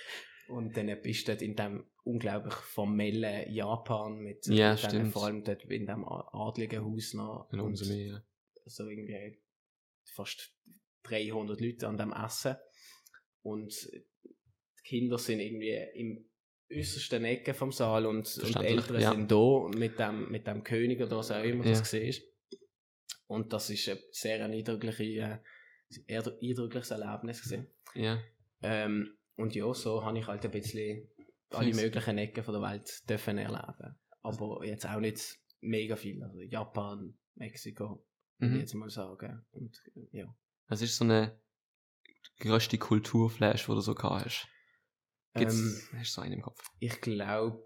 Und dann bist du dort in dem unglaublich formellen Japan mit, Ja, mit dem- vor allem dort in dem adligen Haus noch. Und umso mehr. so irgendwie fast 300 Leute an dem Essen. Und die Kinder sind irgendwie im äußersten Ecke vom Saal und, und Eltern ja. sind da mit dem, mit dem König oder was auch immer Ja. das war. Und das ist ein sehr eindrückliche, äh, eindrückliches Erlebnis gewesen. Ja. Ähm, und ja, so habe ich halt ein bisschen alle möglichen Ecken von der Welt dürfen erleben. Aber jetzt auch nicht mega viel. Also Japan, Mexiko, würde ich Mhm. jetzt mal sagen. Und ja. Was ist so eine größte Kulturflash, wo du so gehabt hast? Gibt's, Ähm, hast du so einen im Kopf? ich glaube,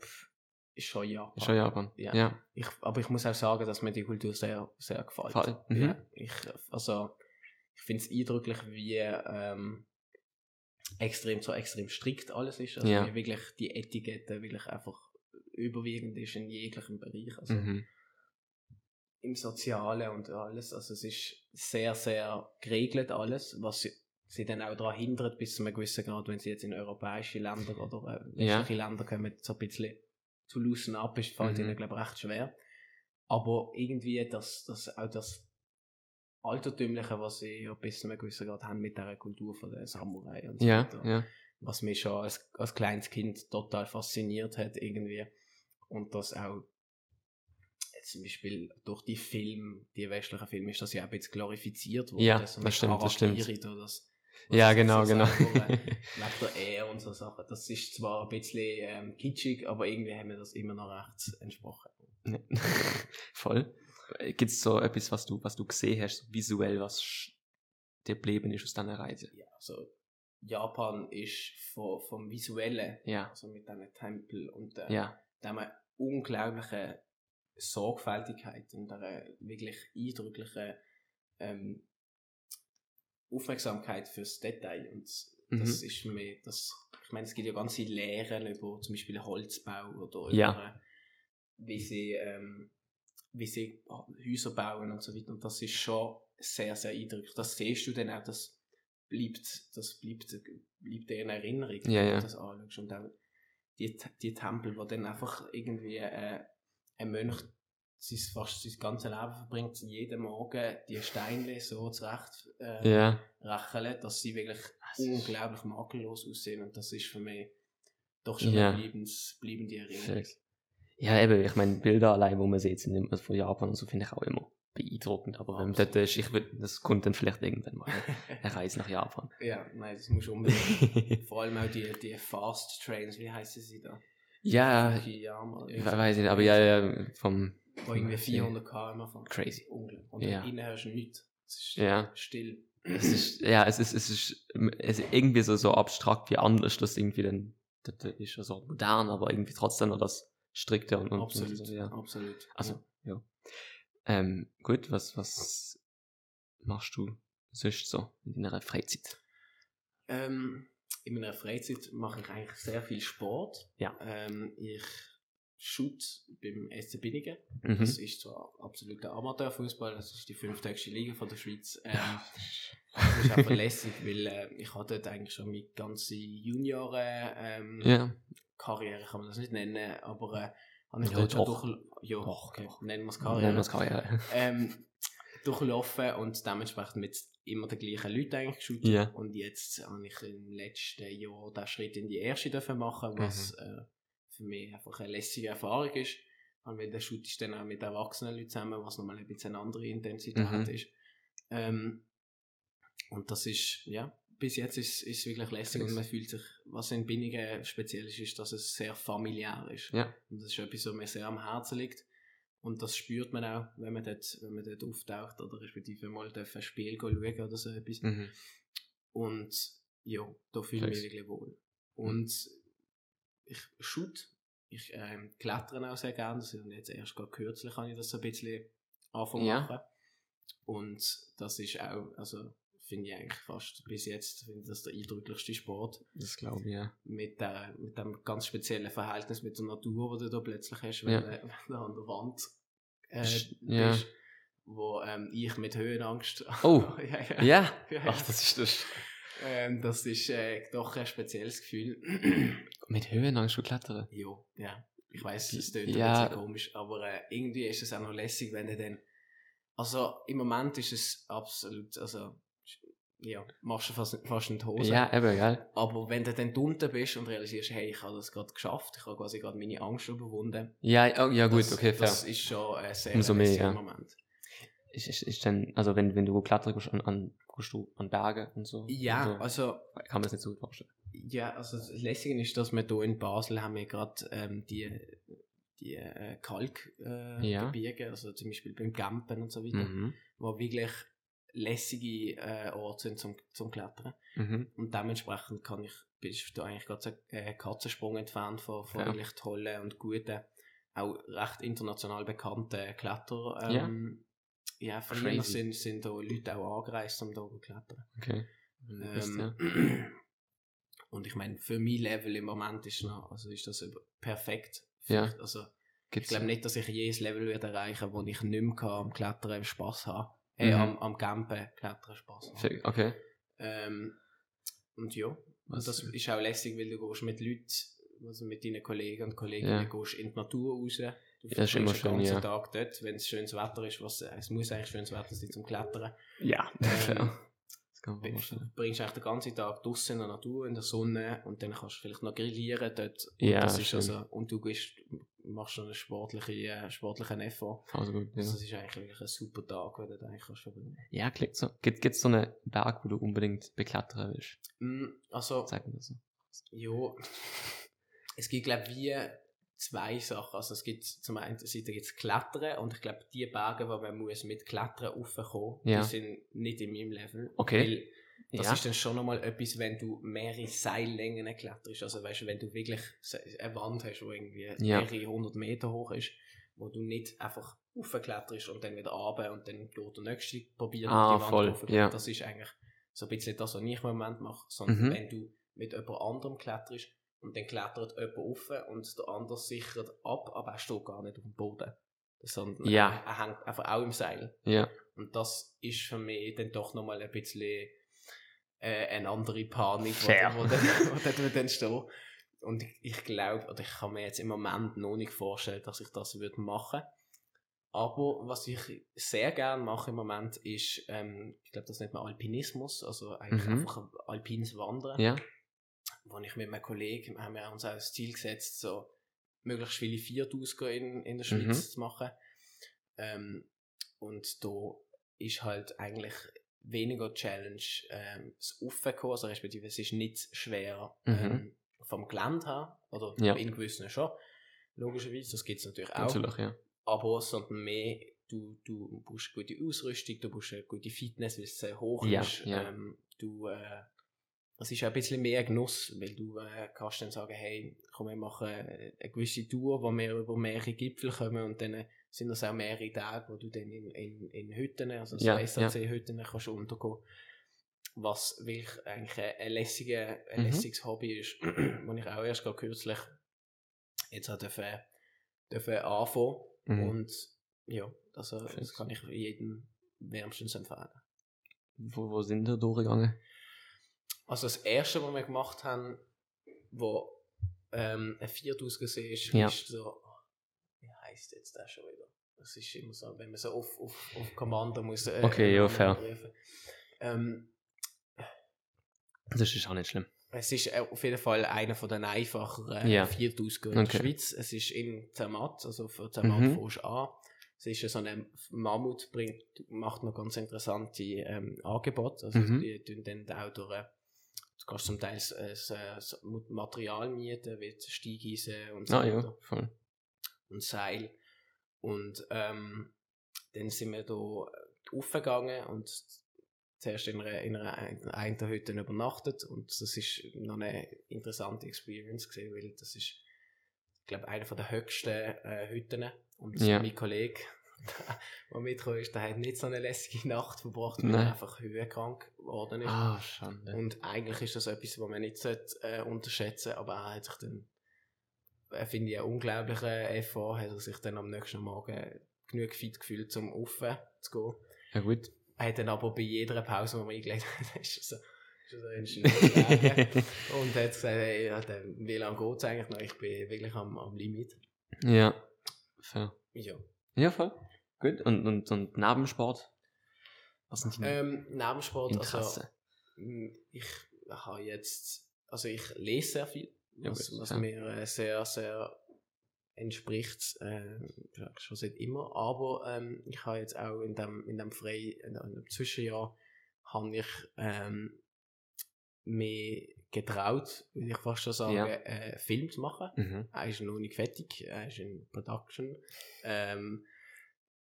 schon Japan. Ist schon Japan. Ja. ja. Ich, aber ich muss auch sagen, dass mir die Kultur sehr, sehr gefällt. Gefällt? Mhm. Ja, ich, also, ich finde es eindrücklich, wie ähm, extrem, so extrem strikt alles ist. Also, Ja. wie wirklich die Etikette wirklich einfach überwiegend ist in jeglichem Bereich. Also, Mhm. im Sozialen und alles. Also es ist sehr, sehr geregelt alles, was sie, dann auch daran hindert, bis zu einem gewissen Grad, wenn sie jetzt in europäische Länder (laughs) oder äh, Ja. westliche Länder kommen, so ein bisschen zu loosen ab, ist, fällt Mhm. ihnen, glaube ich, recht schwer. Aber irgendwie das, das, auch das Altertümliche, was sie ja bis zu einem gewissen Grad haben mit dieser Kultur von der Samurai und so Ja, weiter ja. was mich schon als, als kleines Kind total fasziniert hat irgendwie. Und das auch jetzt zum Beispiel durch die Filme, die westlichen Filme, ist das ja auch ein bisschen glorifiziert worden. Ja, das mit stimmt, das stimmt. Da, das, was Ja, genau, so genau. sagen, äh, Wegen (laughs) der Ehe und so Sachen. Das ist zwar ein bisschen ähm, kitschig, aber irgendwie haben wir das immer noch recht entsprochen. (laughs) Voll. Gibt es so etwas, was du, was du gesehen hast, so visuell, was dir geblieben ist aus deiner Reise? Ja, also Japan ist von, vom Visuellen, Ja, also mit diesen Tempel und äh, ja, dieser unglaublichen Sorgfältigkeit und einer wirklich eindrücklichen ähm, Aufmerksamkeit fürs Detail. Und Mhm. das ist mir, das, ich meine, es gibt ja ganze Lehren über zum Beispiel Holzbau oder Ja. über, äh, wie sie, ähm, wie sie Häuser bauen und so weiter. Und das ist schon sehr, sehr eindrücklich. Das siehst du dann auch, das bleibt, das bleibt, bleibt dir in Erinnerung, Ja, wenn ja. du das anschaust. Und auch die, die Tempel, wo dann einfach irgendwie äh, ein Mönch sein, fast sein ganzes Leben verbringt, jeden Morgen die Steine so zurecht äh, ja. rechnen, dass sie wirklich Das ist- unglaublich makellos aussehen. Und das ist für mich doch schon Ja. eine bleibens, bleibende Erinnerung. Ja, eben, ich meine, Bilder allein, wo man sieht, sind immer von Japan und so, finde ich auch immer beeindruckend. Aber wenn man dort ist, ich würd, das kommt dann vielleicht irgendwann mal. (laughs) Eine Reise nach Japan. ja, nein, das muss unbedingt. (laughs) Vor allem auch die, die Fast Trains, wie heißen sie da? ja, Fukuyama, ich weiß nicht, aber ja, ja, vom, Wo irgendwie 400 km fahren. Crazy. Unglaublich. Und Ja. innen hörst du nichts. Es ist Ja. still. es ist, ja, es ist, es ist, es ist irgendwie so, so abstrakt wie anders, das irgendwie dann, das ist ja so modern, aber irgendwie trotzdem noch das strikter und, und Absolut, und so, ja. absolut. Also, ja. Ähm, gut, was, was machst du sonst so in deiner Freizeit? Ähm, in meiner Freizeit mache ich eigentlich sehr viel Sport. Ja. Ähm, ich shoot beim SC Binnigen. Mhm. Das ist zwar absoluter Amateurfußball, das ist die fünftägste Liga von der Schweiz. Ähm, (laughs) das ist einfach lässig, weil äh, ich hatte dort eigentlich schon meine ganze Junioren ähm, Ja. Karriere, kann man das nicht nennen, aber äh, habe ich Ja, dort schon durch... Ja, Doch, okay, doch. nennen wir es Nennen Karriere. wir es Karriere. (laughs) ähm, durchlaufen und dementsprechend mit immer den gleichen Leuten eigentlich geschaut. Ja. Und jetzt habe ich im letzten Jahr den Schritt in die erste dürfen machen, was Mhm. äh, für mich einfach eine lässige Erfahrung ist. Und weil der Shoot ist dann auch mit erwachsenen Leuten zusammen, was nochmal ein bisschen eine andere Intensität Mhm. ist. Ähm, und das ist, ja, bis jetzt ist es wirklich lässig und man fühlt sich, was in Binningen speziell ist, ist, dass es sehr familiär ist. Ja. Und das ist etwas, was mir sehr am Herzen liegt. Und das spürt man auch, wenn man dort, wenn man dort auftaucht oder respektive mal ein Spiel schauen oder so etwas. Mhm. Und ja, da fühle ich mich wirklich wohl. Und ich shoot, ich ähm, klettere auch sehr gerne. Das ist jetzt erst gerade kürzlich habe ich das so ein bisschen anfangen Ja. machen. Und das ist auch, also finde ich eigentlich fast bis jetzt finde ich das der eindrücklichste Sport Das glaube ich, ja. mit, der, mit dem ganz speziellen Verhältnis mit der Natur, das du da plötzlich hast, wenn, Ja. du, wenn du an der Wand äh, Sch- bist, ja. wo ähm, ich mit Höhenangst... Oh. (laughs) ja, ja. Ja. Ja, Ach, das ist das. Ähm, das ist äh, doch ein spezielles Gefühl. (clears throat) Mit Höhenangst du klettern. ja, ja. Ich weiß, es klingt Ja. ein bisschen komisch, aber äh, irgendwie ist es auch noch lässig, wenn du dann... Also im Moment ist es absolut, also ja, machst du fast, fast in die Hose. Ja, eben, gell? Aber wenn du dann unten bist und realisierst, hey, ich habe das gerade geschafft, ich habe quasi gerade meine Angst überwunden. Ja, oh, ja gut, das, okay, fair. Das ist schon ein sehr Umso mehr, ja. Moment. Ist, ist, ist denn, also wenn, wenn du klettern gehst, an, an, an Berge und so? Ja, und also so, kann man das nicht so gut vorstellen. Ja, also das Lässige ist, dass wir hier in Basel haben wir gerade ähm, die, die äh, Kalkgebirge, äh, Ja. Gebirge, also zum Beispiel beim Gampen und so weiter, Mhm. wo wirklich lässige äh, Orte sind zum, zum Klettern. Mhm. Und dementsprechend kann ich, bist du eigentlich gerade so äh, Katzensprung entfernt von, von Ja. wirklich tollen und guten, auch recht international bekannten Kletterer. Ja. Ähm, ja, früher Crazy. sind, sind da Leute auch angereist, um da zu klettern. Okay. Ähm? (clears throat) Und ich meine, für mein Level im Moment ist, noch, also ist das perfekt. Ja. Also, ich glaube nicht, dass ich jedes Level werde erreichen wo ich nicht mehr kann, am Klettern Spaß haben äh, Mhm. am, am Campen Klettern Spaß haben. Okay. Ähm, und ja, Was- und das ist auch lässig, weil du gehst mit Leuten, also mit deinen Kollegen und Kolleginnen, Ja. gehst in die Natur raus. Du das ist immer den schön, ganzen ja. Tag dort, wenn es schönes Wetter ist, was, äh, es muss eigentlich schönes Wetter sein zum Klettern. Ja, (laughs) Ähm. Das kann man Du vorstellen. bringst eigentlich den ganzen Tag draußen in der Natur, in der Sonne und dann kannst du vielleicht noch grillieren dort. Und Ja, das ist stimmt. also, und du gehst, machst schon einen sportlichen, äh, sportlichen Effort. Also gut, ja. Also das ist eigentlich wirklich ein super Tag, wenn du da eigentlich kannst verbringen. Ja, klingt so. Gibt es so einen Berg, wo du unbedingt beklettern willst? Mm, Also, Sag mir das so. ja, (laughs) es gibt glaube ich wie zwei Sachen. Also es gibt zum einen Seite gibt's Klettern und ich glaube die Berge, wo man muss mit Klettern raufkommen, Ja. die sind nicht in meinem Level. Okay. Das ja. ist dann schon nochmal etwas, wenn du mehrere Seillängen kletterst. Also weißt du, wenn du wirklich eine Wand hast, die irgendwie Ja. mehrere hundert Meter hoch ist, wo du nicht einfach raufkletterst und dann wieder runter und dann geht der nächste probiert Ah, die Wand voll, ja. Das ist eigentlich so ein bisschen das, was ich im Moment mache. Sondern Mhm. wenn du mit jemand anderem kletterst und dann klettert jemand rauf und der andere sichert ab, aber er steht gar nicht auf dem Boden. Sondern Ja. er, er hängt einfach auch im Seil. Ja. Und das ist für mich dann doch nochmal ein bisschen äh, eine andere Panik, die Fair. wo, (laughs) wo, dann- wo wird entstehen. Und ich, ich glaube, oder ich kann mir jetzt im Moment noch nicht vorstellen, dass ich das würde machen. Aber was ich sehr gerne mache im Moment ist, ähm, ich glaube, das nennt man Alpinismus, also eigentlich Mhm. einfach ein alpines Wandern Ja. Wo ich mit meinem Kollegen, haben wir uns auch das Ziel gesetzt, so möglichst viele Viertausender in, in der Schweiz Mhm. zu machen. Ähm, und da ist halt eigentlich weniger Challenge ähm, das Aufkommen, also respektive es ist nicht schwer Mhm. ähm, vom Gelände her, oder Ja. in gewissen schon, logischerweise, das gibt es natürlich auch, Natürlich, ja. aber sondern mehr, du, du brauchst gute Ausrüstung, du brauchst eine gute Fitness, weil es sehr hoch Ja, ist, ja. Ähm, du äh, es ist ein bisschen mehr Genuss, weil du äh, kannst dann sagen, hey, komm, wir machen äh, eine gewisse Tour, wo wir über mehrere Gipfel kommen und dann sind das auch mehrere Tage, wo du dann in, in, in Hütten, also so Ja, SAC-Hütten kannst untergehen. Was wirklich eigentlich ein, lässige, ein Mhm. lässiges Hobby ist, (clears throat) wo ich auch erst gerade kürzlich jetzt auch dürfen, dürfen anfangen. Mhm. Und ja, also, das kann ich jedem wärmstens empfehlen. Wo, wo sind wir durchgegangen? Also das erste, was wir gemacht haben, wo ähm, ein Viert ausgesehen ist, Ja. ist so, wie heisst jetzt der schon wieder? Das ist immer so, wenn man so auf, auf, auf Kommando muss. Äh, Okay, ja, fair. Ähm, Das ist auch nicht schlimm. es ist äh, auf jeden Fall einer von den einfacheren Ja. äh, Viertausgaben in Okay. der Schweiz. Es ist in Zermatt, also für Zermatt Mhm. fährst du an. Es ist ja so ein Mammut, bringt, macht noch ganz interessante ähm, Angebote. Also Mhm. die tun dann auch durch, äh, du kannst zum Teil äh, so, so Material mieten, wie Steigeisen und so Ah ja, voll. und Seil. Und ähm, dann sind wir da äh, aufgegangen und zuerst in einer, in einer in einer Hütte übernachtet und das ist noch eine interessante Experience gewesen, weil das ist, ich glaube, einer von der höchsten äh, Hütten und Ja. mein Kollege, (laughs) der mitgekommen ist, der hat nicht so eine lässige Nacht verbracht, weil er einfach höhenkrank geworden ist. Ah, schade. Und eigentlich ist das etwas, was man nicht sollte, äh, unterschätzen sollte, aber er hat sich dann, äh, finde ich, einen unglaublichen Effort, hat er sich dann am nächsten Morgen genug fit gefühlt, um offen zu gehen. Ja gut. Er hat dann aber bei jeder Pause, die wir eingelegt haben, (laughs) ist er so, ist er so (laughs) und hat gesagt, hey, wie lange geht es eigentlich noch? Ich bin wirklich am, am Limit. ja. Fair. Ja. Ja, voll. Gut. Und, und, und Nebensport? Was sind die Ähm, Nebensport, also, Interesse? Ich habe jetzt, also ich lese sehr viel, Ja, was, gut, was ja. mir äh, sehr, sehr entspricht, äh, schon seit immer. Aber ähm, ich habe jetzt auch in dem, in dem frei, in dem Zwischenjahr, habe ich ähm, mir getraut, würde ich fast schon sagen, Ja. äh, Film zu machen. Mhm. Er ist noch nicht fertig, er ist in Production. Ähm,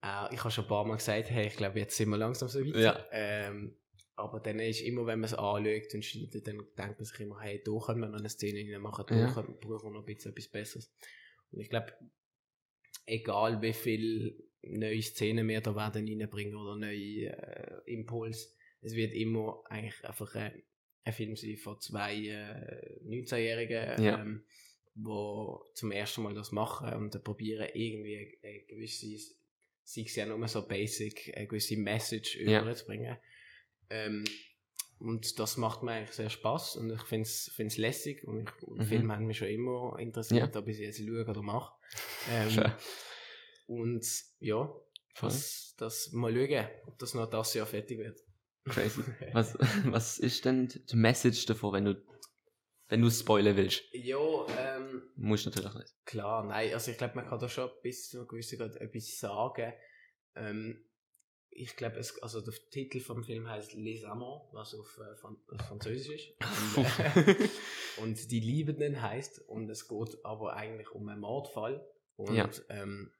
äh, ich habe schon ein paar Mal gesagt, hey, ich glaube, jetzt sind wir langsam so weit. Ja. Ähm, aber dann ist immer, wenn man es anschaut und schneidet, dann denkt man sich immer, hey, da können wir noch eine Szene rein machen, da Ja. können- brauchen wir noch ein bisschen etwas Besseres. Und ich glaube, egal wie viel neue Szenen wir da werden reinbringen oder neue äh, Impuls, es wird immer eigentlich einfach äh, ein Film von zwei äh, 19-Jährigen, Ja. ähm, wo zum ersten Mal das machen und dann probieren irgendwie eine, eine gewisse, sei es ja nur so basic, eine gewisse Message Ja. überzubringen. Ähm, und das macht mir eigentlich sehr Spaß und ich finde es lässig und ich, Mhm. Filme haben mich schon immer interessiert, ob ich sie jetzt schaue oder mache. (laughs) Ähm, und ja, das, das mal schauen, ob das noch das Jahr fertig wird. Crazy. (laughs) Was, was ist denn die Message davor, wenn du, wenn du spoilern willst? Ja, ähm, Musst natürlich nicht. klar, nein, also ich glaube, man kann da schon bis zu einer gewissen Grad etwas sagen. Ähm, ich glaube, also der Titel vom Film heißt Les Amants, was auf, äh, Fran auf Französisch ist. (laughs) Und, äh, (laughs) und die Liebenden heißt, und es geht aber eigentlich um einen Mordfall. Und Ja. ähm,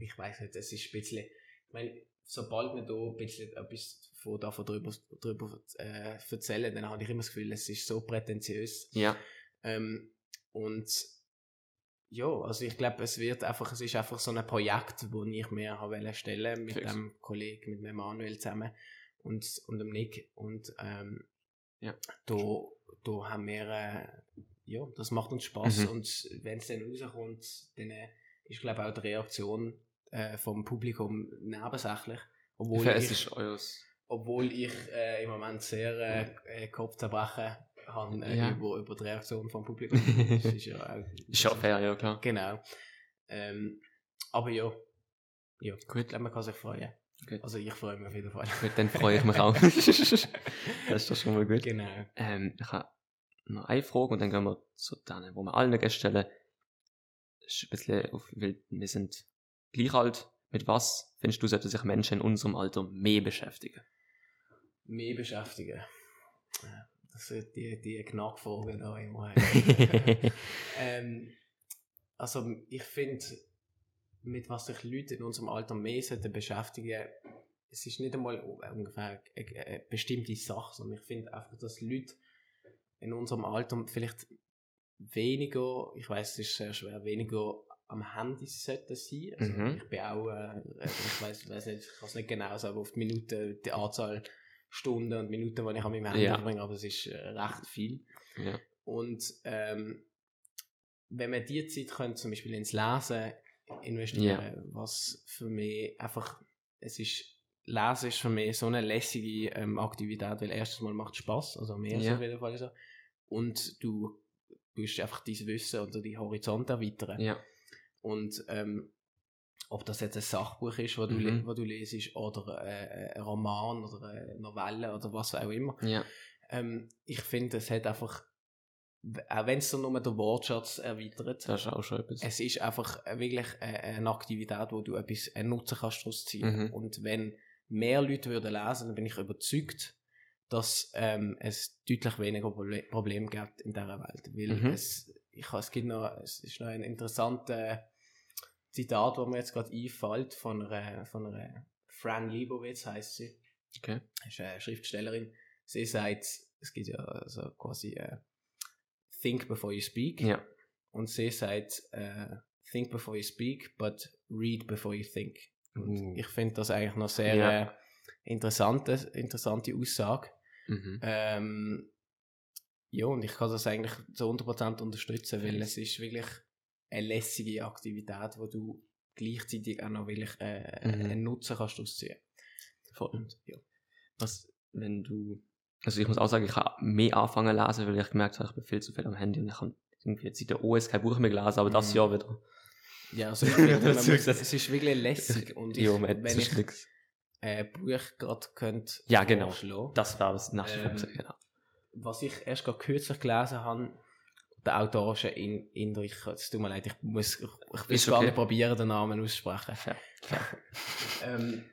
ich weiß nicht, es ist ein bisschen, ich meine, sobald wir da ein bisschen etwas von davon drüber, drüber äh, erzählen, dann habe ich immer das Gefühl, es ist so prätentiös. Ja. Ähm, und ja, also ich glaube, es wird einfach, es ist einfach so ein Projekt, wo ich mir habe stellen mit Fix. dem Kollegen, mit dem Manuel zusammen und, und dem Nick. Und ähm, Ja. da, da haben wir, äh, ja, das macht uns Spaß Mhm. und wenn es dann rauskommt, dann äh, ist glaube ich auch die Reaktion äh, vom Publikum nebensächlich. Obwohl es ich, ist obwohl ich äh, im Moment sehr äh, äh, Kopfzerbrechen habe äh, Ja. über, über die Reaktion vom Publikum. das ist ja auch, (laughs) Ist ja fair, ja klar. Genau. Ähm, aber ja, ja, Gut. ich man kann sich freuen. Gut. Also ich freue mich auf jeden Fall. Gut, dann freue ich mich auch. (laughs) (laughs) das ist doch schon mal gut. Genau. Ähm, ich habe noch eine Frage und dann gehen wir zu denen, wo wir allen Gästen stellen. Ist ein bisschen auf, weil wir sind gleich alt. Mit was findest du, sollten sich Menschen in unserem Alter mehr beschäftigen? Mehr beschäftigen. Das sind die, die Knackfragen da immer. (laughs) ähm, also ich finde, mit was sich Leute in unserem Alter mehr sollten beschäftigen, es ist nicht einmal ungefähr eine bestimmte Sache, sondern ich finde einfach, dass Leute in unserem Alter vielleicht weniger, ich weiß, es ist sehr schwer, weniger am Handy sollten sein. Also Mhm. ich bin auch, äh, ich weiß, weiß nicht, ich kann es nicht genau sagen, aber auf die Minuten, die Anzahl Stunden und Minuten, die ich an meinem Handy Ja. verbringe, aber es ist äh, recht viel. Ja. Und ähm, wenn man die Zeit könnte, zum Beispiel ins Lesen investieren, was für mich einfach, es ist, Lesen ist für mich so eine lässige ähm, Aktivität, weil erstens mal macht Spaß, also mehr Ja. so auf jeden Fall so. Und du tust einfach dein Wissen oder deinen Horizont erweitern. Ja. Und ähm, ob das jetzt ein Sachbuch ist, wo du, Mhm. du lesest, oder äh, ein Roman oder eine Novelle oder was auch immer, Ja. ähm, ich finde, es hat einfach, auch wenn es nur den Wortschatz erweitert, Das ist auch schon etwas. es ist einfach äh, wirklich eine, eine Aktivität, wo du etwas einen Nutzen kannst daraus ziehen. Mhm. Und wenn mehr Leute würden lesen, dann bin ich überzeugt, dass ähm, es deutlich weniger Proble Probleme gibt in dieser Welt. Weil Mhm. es, ich, habe- es gibt noch, es ist noch ein interessantes Zitat, das mir jetzt gerade einfällt, von einer, von einer Fran Lebowitz heißt sie. Okay. ist eine Schriftstellerin. Sie sagt, es gibt ja also quasi äh, Think before you speak. Ja. Und sie sagt, äh, Think before you speak, but read before you think. Und Uh. ich finde das eigentlich noch sehr Ja. äh, interessante, interessante Aussage. Mhm. Ähm, ja, und ich kann das eigentlich zu 100% unterstützen, weil es ist wirklich eine lässige Aktivität, wo du gleichzeitig auch noch wirklich äh, Mhm. einen Nutzen kannst ausziehen. Voll. Und, ja. Was, wenn du. Also ich muss auch sagen, ich habe mehr anfangen zu lesen, weil ich gemerkt habe, ich bin viel zu viel am Handy und ich habe irgendwie jetzt seit der OS kein Buch mehr gelesen, aber das Mhm. Jahr wieder. Ja, (laughs) also ich finde, Das es ist wirklich lässig und ich, Jo, man wenn ich ein Buch gerade könnte Ja, genau. vorschlagen, Das war das nächste Ähm, genau. Was ich erst gerade kürzlich gelesen habe, der Autor ist ein in, Inder, ich, es tut mir leid, ich muss, ich, will Ist gar okay. nicht probieren, den Namen aussprechen. Fair. (laughs) ähm,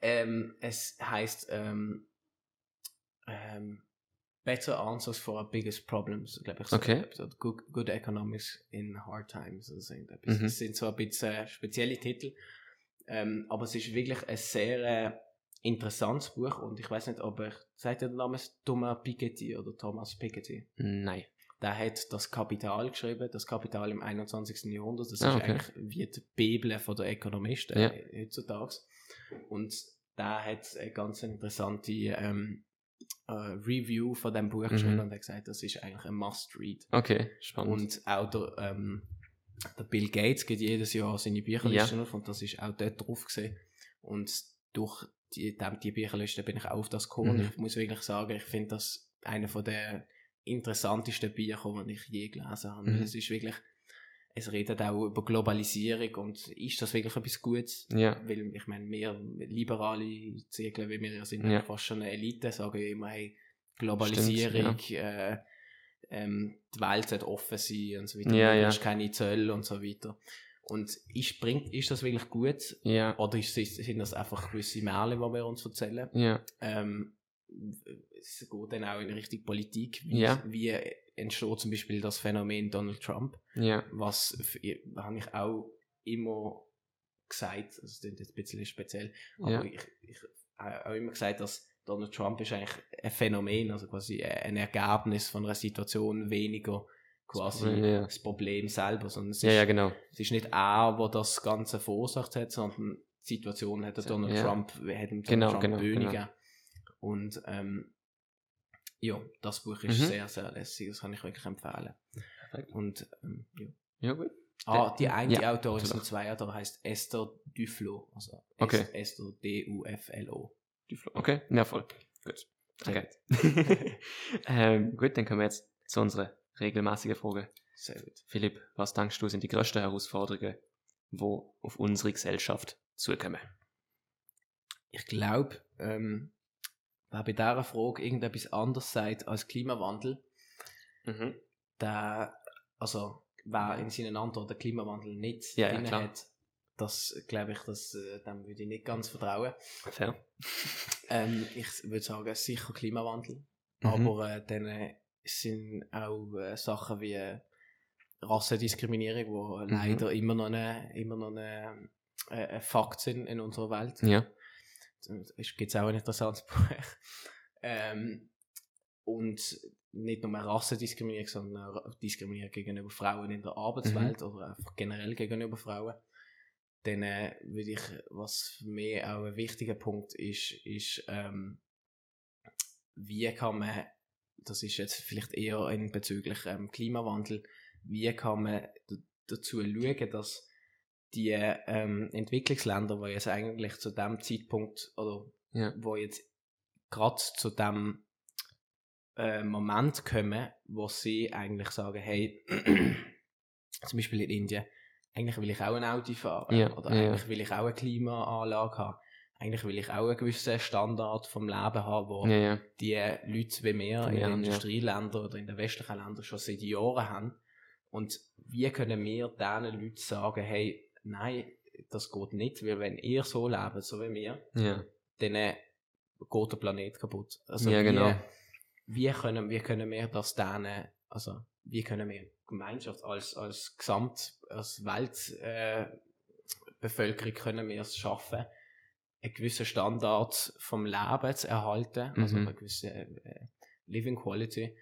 ähm, es heißt ähm, ähm, Better Answers for Our Biggest Problems, glaube ich. So Okay. Oder Good, Good Economics in Hard Times. so irgendetwas. Mhm. Das sind so ein bisschen spezielle Titel. Ähm, aber es ist wirklich ein sehr äh, interessantes Buch und ich weiß nicht, ob er, sagt ihr den Namen Thomas Piketty oder Thomas Piketty? Nein. Der hat das Kapital geschrieben, das Kapital im 21. Jahrhundert. Das Ah, ist okay. eigentlich wie die Bibel von der Ökonomisten Ja. äh, heutzutage. Und der hat eine ganz interessante ähm, äh, Review von dem Buch Mhm. geschrieben und hat gesagt, das ist eigentlich ein Must-Read. Okay, spannend. Und auch der, ähm, der Bill Gates geht jedes Jahr seine Bücherlisten auf und das ist auch dort drauf gesehen. Und durch die, dem- die Bücherliste bin ich auch auf das gekommen. Mhm. Ich muss wirklich sagen, ich finde das einer von der interessantesten Bücher, die ich je gelesen habe. Mhm. Es ist wirklich, es redet auch über Globalisierung und ist das wirklich etwas Gutes? ja. Weil ich meine, wir liberale Zirkel, wie wir ja sind, Ja. fast schon eine Elite, sagen ja immer, hey, Globalisierung, äh, ähm, die Welt sollte offen sein und so weiter. Ja, du ja. hast keine Zölle und so weiter. Und ist, bringt, ist das wirklich gut? Ja. Oder ist, sind das einfach gewisse Märchen, die wir uns erzählen? Ja. Ähm, es geht dann auch in Richtung Politik. Wie, Ja. wie entsteht zum Beispiel das Phänomen Donald Trump? Ja. was habe ich auch immer gesagt, also das klingt jetzt ein bisschen speziell, aber ich, ich habe auch immer gesagt, dass Donald Trump ist eigentlich ein Phänomen, also quasi ein Ergebnis von einer Situation, weniger quasi Problem, ja. das Problem selber, sondern es, Ja, ist, ja, genau. es ist nicht er, der das Ganze verursacht hat, sondern die Situation hat Donald Ja. Trump, hat Donald Genau, Trump genau, Bühne genau. Und ähm, ja, das Buch ist Mhm. sehr, sehr lässig, das kann ich wirklich empfehlen. Und ähm, ja. Ja, gut. Ah, die eine Ja, Autorin, es klar. sind zwei Autoren, heißt Esther Duflo. Also Okay. Es- Esther D-U-F-L-O. Die Flo- Okay, ja, voll. Gut. Okay. (laughs) ähm, gut, dann kommen wir jetzt zu unserer regelmäßigen Frage. Sehr gut. Philipp, was denkst du sind die größten Herausforderungen, wo auf unsere Gesellschaft zukommen? Ich glaube, ähm, wer bei dieser Frage irgendetwas anderes sagt als Klimawandel, Mhm. der, also wer in seinen Antworten den Klimawandel nicht Ja, ja, drin klar. hat, das glaube ich, das, äh, dem würde ich nicht ganz vertrauen. Fair. (laughs) Ähm, ich würde sagen, sicher Klimawandel. Mhm. Aber äh, dann äh, sind auch äh, Sachen wie äh, Rassendiskriminierung, wo Mhm. leider immer noch eine, immer noch eine, äh, ein Fakt sind in unserer Welt. Ja. Es gibt auch ein interessantes (laughs) Buch. ähm, und nicht nur Rassendiskriminierung, sondern auch Diskriminierung gegenüber Frauen in der Arbeitswelt oder einfach generell gegenüber Frauen. Dann äh, würde ich, was für mich auch ein wichtiger Punkt ist, ist, ähm, wie kann man, das ist jetzt vielleicht eher in bezüglich ähm, Klimawandel, wie kann man dazu schauen, dass die ähm, Entwicklungsländer, die jetzt eigentlich zu dem Zeitpunkt oder Ja. wo jetzt gerade zu dem äh, Moment kommen, wo sie eigentlich sagen, hey, (clears throat) zum Beispiel in Indien, eigentlich will ich auch ein Auto fahren Ja, oder ja. eigentlich will ich auch eine Klimaanlage haben. Eigentlich will ich auch einen gewissen Standard vom Leben haben, wo Ja, ja. die Leute wie wir in den ja. Industrieländern oder in den westlichen Ländern schon seit Jahren haben. Und wie können wir diesen Leuten sagen, hey, nein, das geht nicht, weil wenn ihr so lebt, so wie wir, dann äh, geht der Planet kaputt. Also Ja, genau. Wie, wie, können, wie können wir das denen, also wie können wir Gemeinschaft als, als Gesamt, als Weltbevölkerung äh, können wir es schaffen, einen gewissen Standard vom Leben zu erhalten, also Mhm. eine gewisse äh, Living Quality,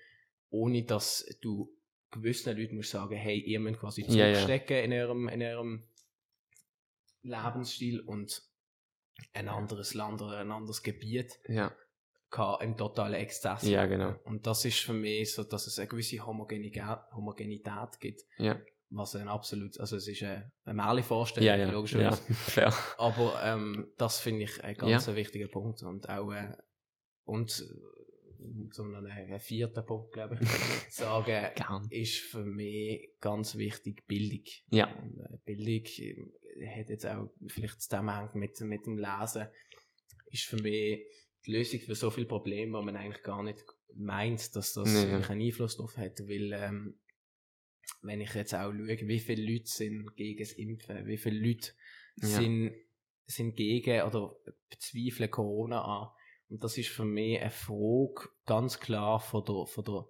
ohne dass du gewissen Leuten musst sagen, hey, ihr müsst quasi Ja, ja. zurückstecken in ihrem, in ihrem Lebensstil und ein anderes Land oder ein anderes Gebiet Ja. kann im totalen Exzess Ja, genau. Und das ist für mich so, dass es eine gewisse Homogenität, Homogenität gibt, Ja. Was ein absolut, also es ist eine, eine Märchen-Vorstellung, Ja, ja. ja. logischerweise. (laughs) Fair. Aber ähm, das finde ich ein ganz ein wichtiger Punkt und auch äh, und äh, so einen, einen vierten Punkt, glaube (laughs) ich, sagen, Gern. ist für mich ganz wichtig Bildung. Ja. Und, äh, Bildung äh, hat jetzt auch vielleicht Zusammenhang mit, mit dem Lesen, ist für mich die Lösung für so viele Probleme, wo man eigentlich gar nicht meint, dass das Nee, ja. einen Einfluss darauf hat, weil ähm, wenn ich jetzt auch schaue, wie viele Leute sind gegen das Impfen, wie viele Leute Ja. sind, sind gegen oder bezweifeln Corona an. Und das ist für mich eine Frage ganz klar von der, von der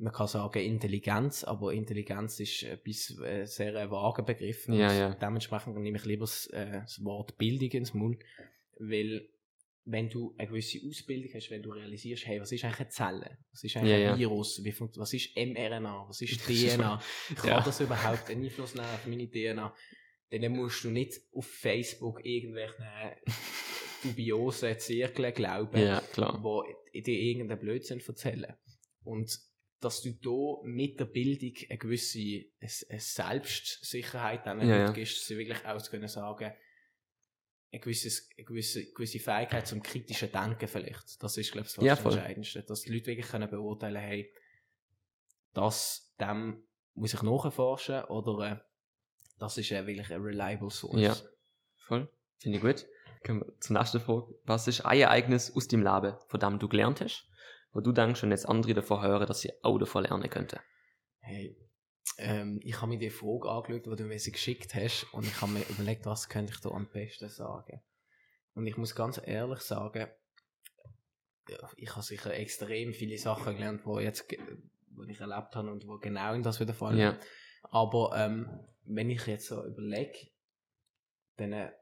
man kann sagen Intelligenz, aber Intelligenz ist etwas äh, sehr ein vager Begriff. Ja, ja. Dementsprechend nehme ich lieber das, äh, das Wort Bildung ins Maul, weil wenn du eine gewisse Ausbildung hast, wenn du realisierst, hey, was ist eigentlich eine Zelle? Was ist eigentlich Ja, ein ja. Virus? Wie was ist mRNA? Was ist (laughs) DNA? Kann Ja. das überhaupt einen Einfluss nehmen auf meine DNA? Dann musst du nicht auf Facebook irgendwelchen dubiosen Zirkeln glauben, Ja, klar. wo dir irgendeinen Blödsinn erzählen. Und dass du da mit der Bildung eine gewisse Selbstsicherheit dann Ja, ja. gibst, dass sie wirklich auch zu können sagen, eine gewisse, eine gewisse, gewisse Fähigkeit zum kritischen Denken vielleicht. Das ist, glaube ich, das Ja, Entscheidendste. Dass die Leute wirklich können beurteilen hey, das, dem muss ich nachforschen oder äh, das ist äh, wirklich ein reliable source. Ja. Voll. Finde ich gut. Kommen wir zur nächsten Frage. Was ist ein Ereignis aus deinem Leben, von dem du gelernt hast, wo du denkst, wenn jetzt andere davon hören, dass sie auch davon lernen könnten? Hey, ähm, ich habe mir die Frage angeschaut, die du mir sie geschickt hast, und ich habe mir überlegt, was könnte ich da am besten sagen. Und ich muss ganz ehrlich sagen, ich habe sicher extrem viele Sachen gelernt, wo jetzt, wo ich erlebt habe und wo genau in das wieder fallen. Ja. Aber ähm, wenn ich jetzt so überlege, dann äh,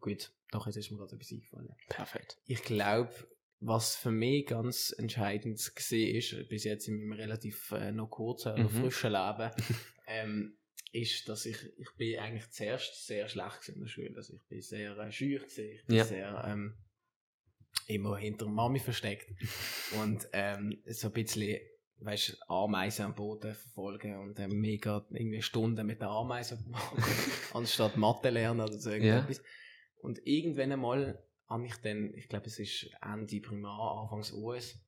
gut, doch jetzt ist mir gerade etwas eingefallen. Perfekt. Ich glaube, was für mich ganz entscheidend gesehen ist, bis jetzt in meinem relativ äh, noch kurzen oder Mhm. frischen Leben, (laughs) ähm, ist, dass ich, ich bin eigentlich zuerst sehr schlecht in der Schule. Also ich bin sehr äh, schüch gewesen, ich bin Ja. sehr ähm, immer hinter der Mami versteckt (laughs) und ähm, so ein bisschen weißt, Ameisen am Boden verfolgen und ähm, mega irgendwie Stunden mit der Ameisen machen, (laughs) anstatt Mathe lernen oder so irgendetwas. Und irgendwann einmal habe ich dann, ich glaube es ist Ende Primar, Anfangs US,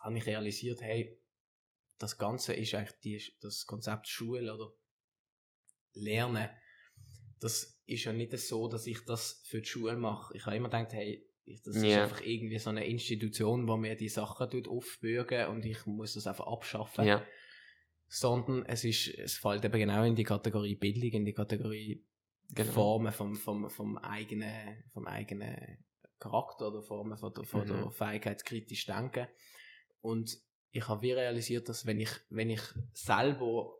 habe ich realisiert, hey, das Ganze ist eigentlich die, das Konzept Schule oder Lernen. Das ist ja nicht so, dass ich das für die Schule mache. Ich habe immer gedacht, hey, das ist Ja. einfach irgendwie so eine Institution, wo mir die Sachen tut aufbürgen und ich muss das einfach abschaffen. Ja. Sondern es ist, es fällt eben genau in die Kategorie Bildung, in die Kategorie Genau. Formen vom, vom, vom, eigenen, vom eigenen Charakter oder Formen von der, von Mhm. der Fähigkeit kritisch denken. Und ich habe wie realisiert, dass wenn ich, wenn ich selber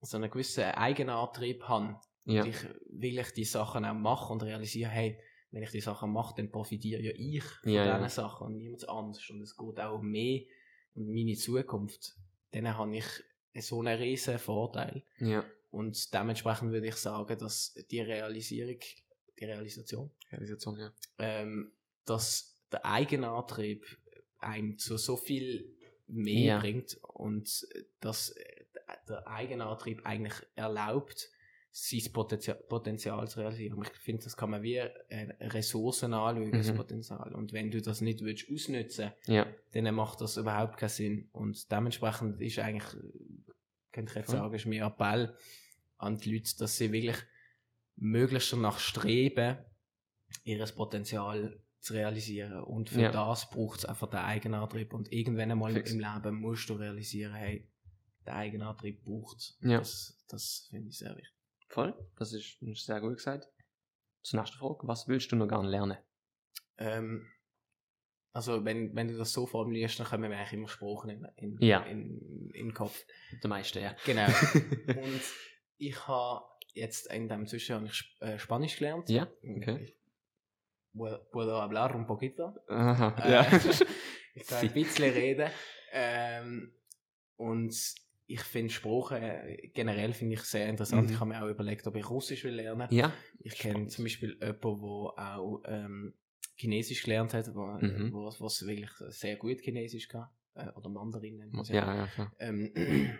so einen gewissen Eigenantrieb habe, Ja. und ich will ich die Sachen auch machen und realisiere, hey, wenn ich die Sachen mache, dann profitiere ja ich von Ja, diesen ja. Sachen und niemand anders. Und es geht auch um mehr und meine Zukunft, dann habe ich so einen riesen Vorteil. Ja. Und dementsprechend würde ich sagen, dass die Realisierung, die Realisation, Realisation, ja. ähm, dass der Eigenantrieb einem zu so viel mehr Ja. bringt und dass der Eigenantrieb eigentlich erlaubt, sein Potenzial, Potenzial zu realisieren. Ich finde, das kann man wie äh, Ressourcen anschauen, das Mhm. Potenzial. Und wenn du das nicht willst ausnutzen Ja. dann macht das überhaupt keinen Sinn. Und dementsprechend ist eigentlich, könnte ich jetzt sagen, ist mein Appell an die Leute, dass sie wirklich möglichst danach streben, ihr Potenzial zu realisieren. Und für Ja. das braucht es einfach den Eigenantrieb. Und irgendwann einmal Fix. im Leben musst du realisieren, hey, der Eigenantrieb braucht Ja. Das, das finde ich sehr wichtig. Voll. Das ist, ist sehr gut gesagt. Zur nächsten Frage. Was willst du noch gerne lernen? Ähm, also, wenn, wenn du das so formulierst, dann kommen mir eigentlich immer Sprachen in, in, Ja. in, in den Kopf. Der meiste, ja. Genau. (laughs) Und ich habe jetzt in dem Zwischenjahr habe ich äh, Spanisch gelernt. Ja, okay. Ich Puedo hablar un poquito. Aha, Äh, ja. (laughs) ich (laughs) kann ein bisschen reden. Ähm, und ich finde Sprachen äh, generell finde ich sehr interessant. Mhm. Ich habe mir auch überlegt, ob ich Russisch will lernen. ja. Ich kenne zum Beispiel jemanden, der auch ähm, Chinesisch gelernt hat, wo, Mhm. wo, was wirklich sehr gut Chinesisch kann. Äh, oder Mandarin nennt man es Ja, ja, klar. ähm, (clears throat)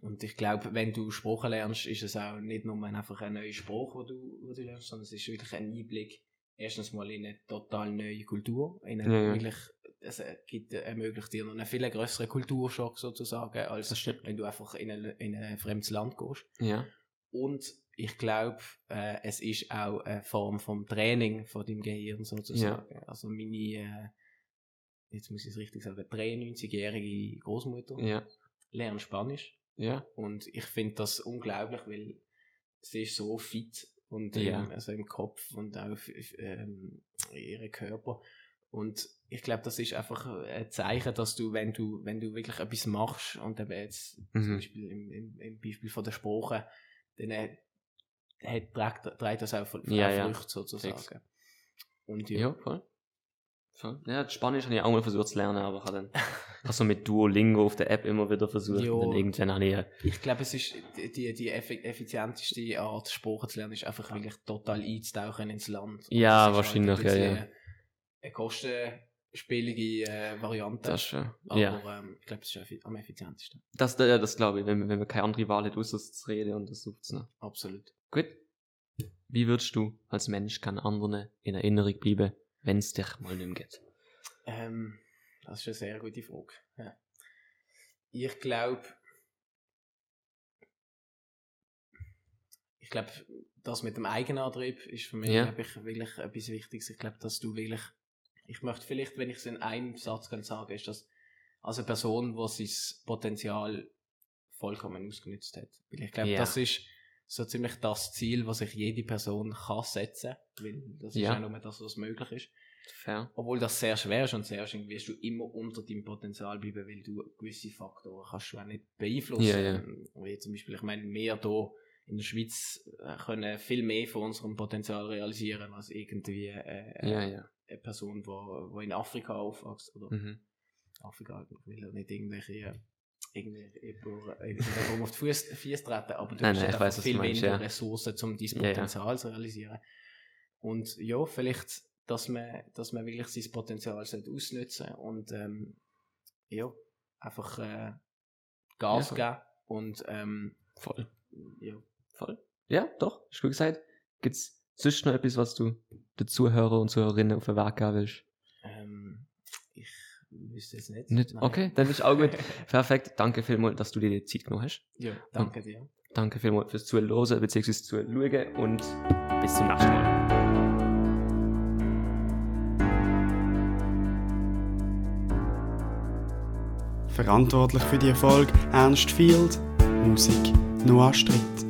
und ich glaube, wenn du Sprachen lernst, ist es auch nicht nur einfach ein neuer Spruch, wo du, wo du lernst, sondern es ist wirklich ein Einblick, erstens mal in eine total neue Kultur, in eine Ja, ja. wirklich, es äh, gibt, ermöglicht dir noch einen viel größeren Kulturschock sozusagen, als wenn du einfach in ein, in ein fremdes Land gehst. Ja. Und ich glaube, äh, es ist auch eine Form vom Training von deinem Gehirn sozusagen. Also meine, äh, jetzt muss ich es richtig sagen, 93-jährige Großmutter Ja. lernt Spanisch. Ja. Und ich finde das unglaublich, weil sie ist so fit und Ja. ähm, also im Kopf und auch ähm, ihren Körper. Und ich glaube, das ist einfach ein Zeichen, dass du, wenn du, wenn du wirklich etwas machst und eben jetzt zum Mhm. Beispiel im, im, im Beispiel von der Sprache, dann äh, trägt, trägt das auch, Fr- Ja, auch ja. Früchte sozusagen. Fix. Und ja, Ja, voll. Voll. Ja, Spanisch habe ich auch mal versucht zu lernen, aber ich habe dann (laughs) habe so mit Duolingo auf der App immer wieder versucht. Ja. Und dann irgendwann habe ich, äh, ich glaube, es ist die, die, die effi- effizienteste Art, Sprache zu lernen, ist einfach wirklich total einzutauchen ins Land. Und Ja, das ist wahrscheinlich, halt ja, bisschen Eine kostenspielige äh, Variante. das schon. aber ja. ähm, ich glaube, es ist am effizientesten. Das, ja, das glaube ich, wenn, wenn wir keine andere Wahl hätten, außer zu reden und das sucht noch. Absolut. Gut. Wie würdest du als Mensch kann anderen in Erinnerung bleiben, wenn es dich mal nicht mehr geht? Ähm, das ist eine sehr gute Frage. Ja. Ich glaube, ich glaube, das mit dem Eigenantrieb ist für mich Ja. ich, wirklich etwas Wichtiges. Ich glaube, dass du wirklich, ich möchte vielleicht, wenn ich es in einem Satz kann sagen, ist das als eine Person, die sein Potenzial vollkommen ausgenutzt hat. Weil ich glaube, Ja. das ist so ziemlich das Ziel, was sich jede Person kann setzen, weil das Ja. ist auch nur das, was möglich ist. Fair. Obwohl das sehr schwer ist und sehr schön wirst du immer unter deinem Potenzial bleiben, weil du gewisse Faktoren kannst du auch nicht beeinflussen. Ja, ja. Wie zum Beispiel, ich meine, wir hier in der Schweiz äh, können viel mehr von unserem Potenzial realisieren als irgendwie äh, Ja, ja. eine Person, die wo, wo in Afrika aufwächst. Oder Mhm. Afrika, will ja nicht irgendwelche irgendwie jemanden auf die Füße treten, aber du Nein, hast nein, einfach du viel meinst, weniger ja. Ressourcen, um dein Ja, ja. Potenzial zu realisieren. Und ja, vielleicht, dass man, dass man wirklich sein Potenzial sollte ausnutzen und ähm, ja, einfach äh, Gas geben und ähm, Voll. ja. Voll. Ja, doch, ist gut gesagt. Gibt's sonst noch etwas, was du den Zuhörer und Zuhörerinnen auf den Weg geben willst? Ähm, ich wüsste jetzt nicht. Nicht? Nein. Okay, dann ist auch gut. (laughs) Perfekt. Danke vielmals, dass du dir die Zeit genommen hast. Ja, danke dir. Danke vielmals fürs Zuhören bzw. Zuschauen und bis zum nächsten Mal. Verantwortlich für die Erfolg Ernst Field, Musik Noah Stritt.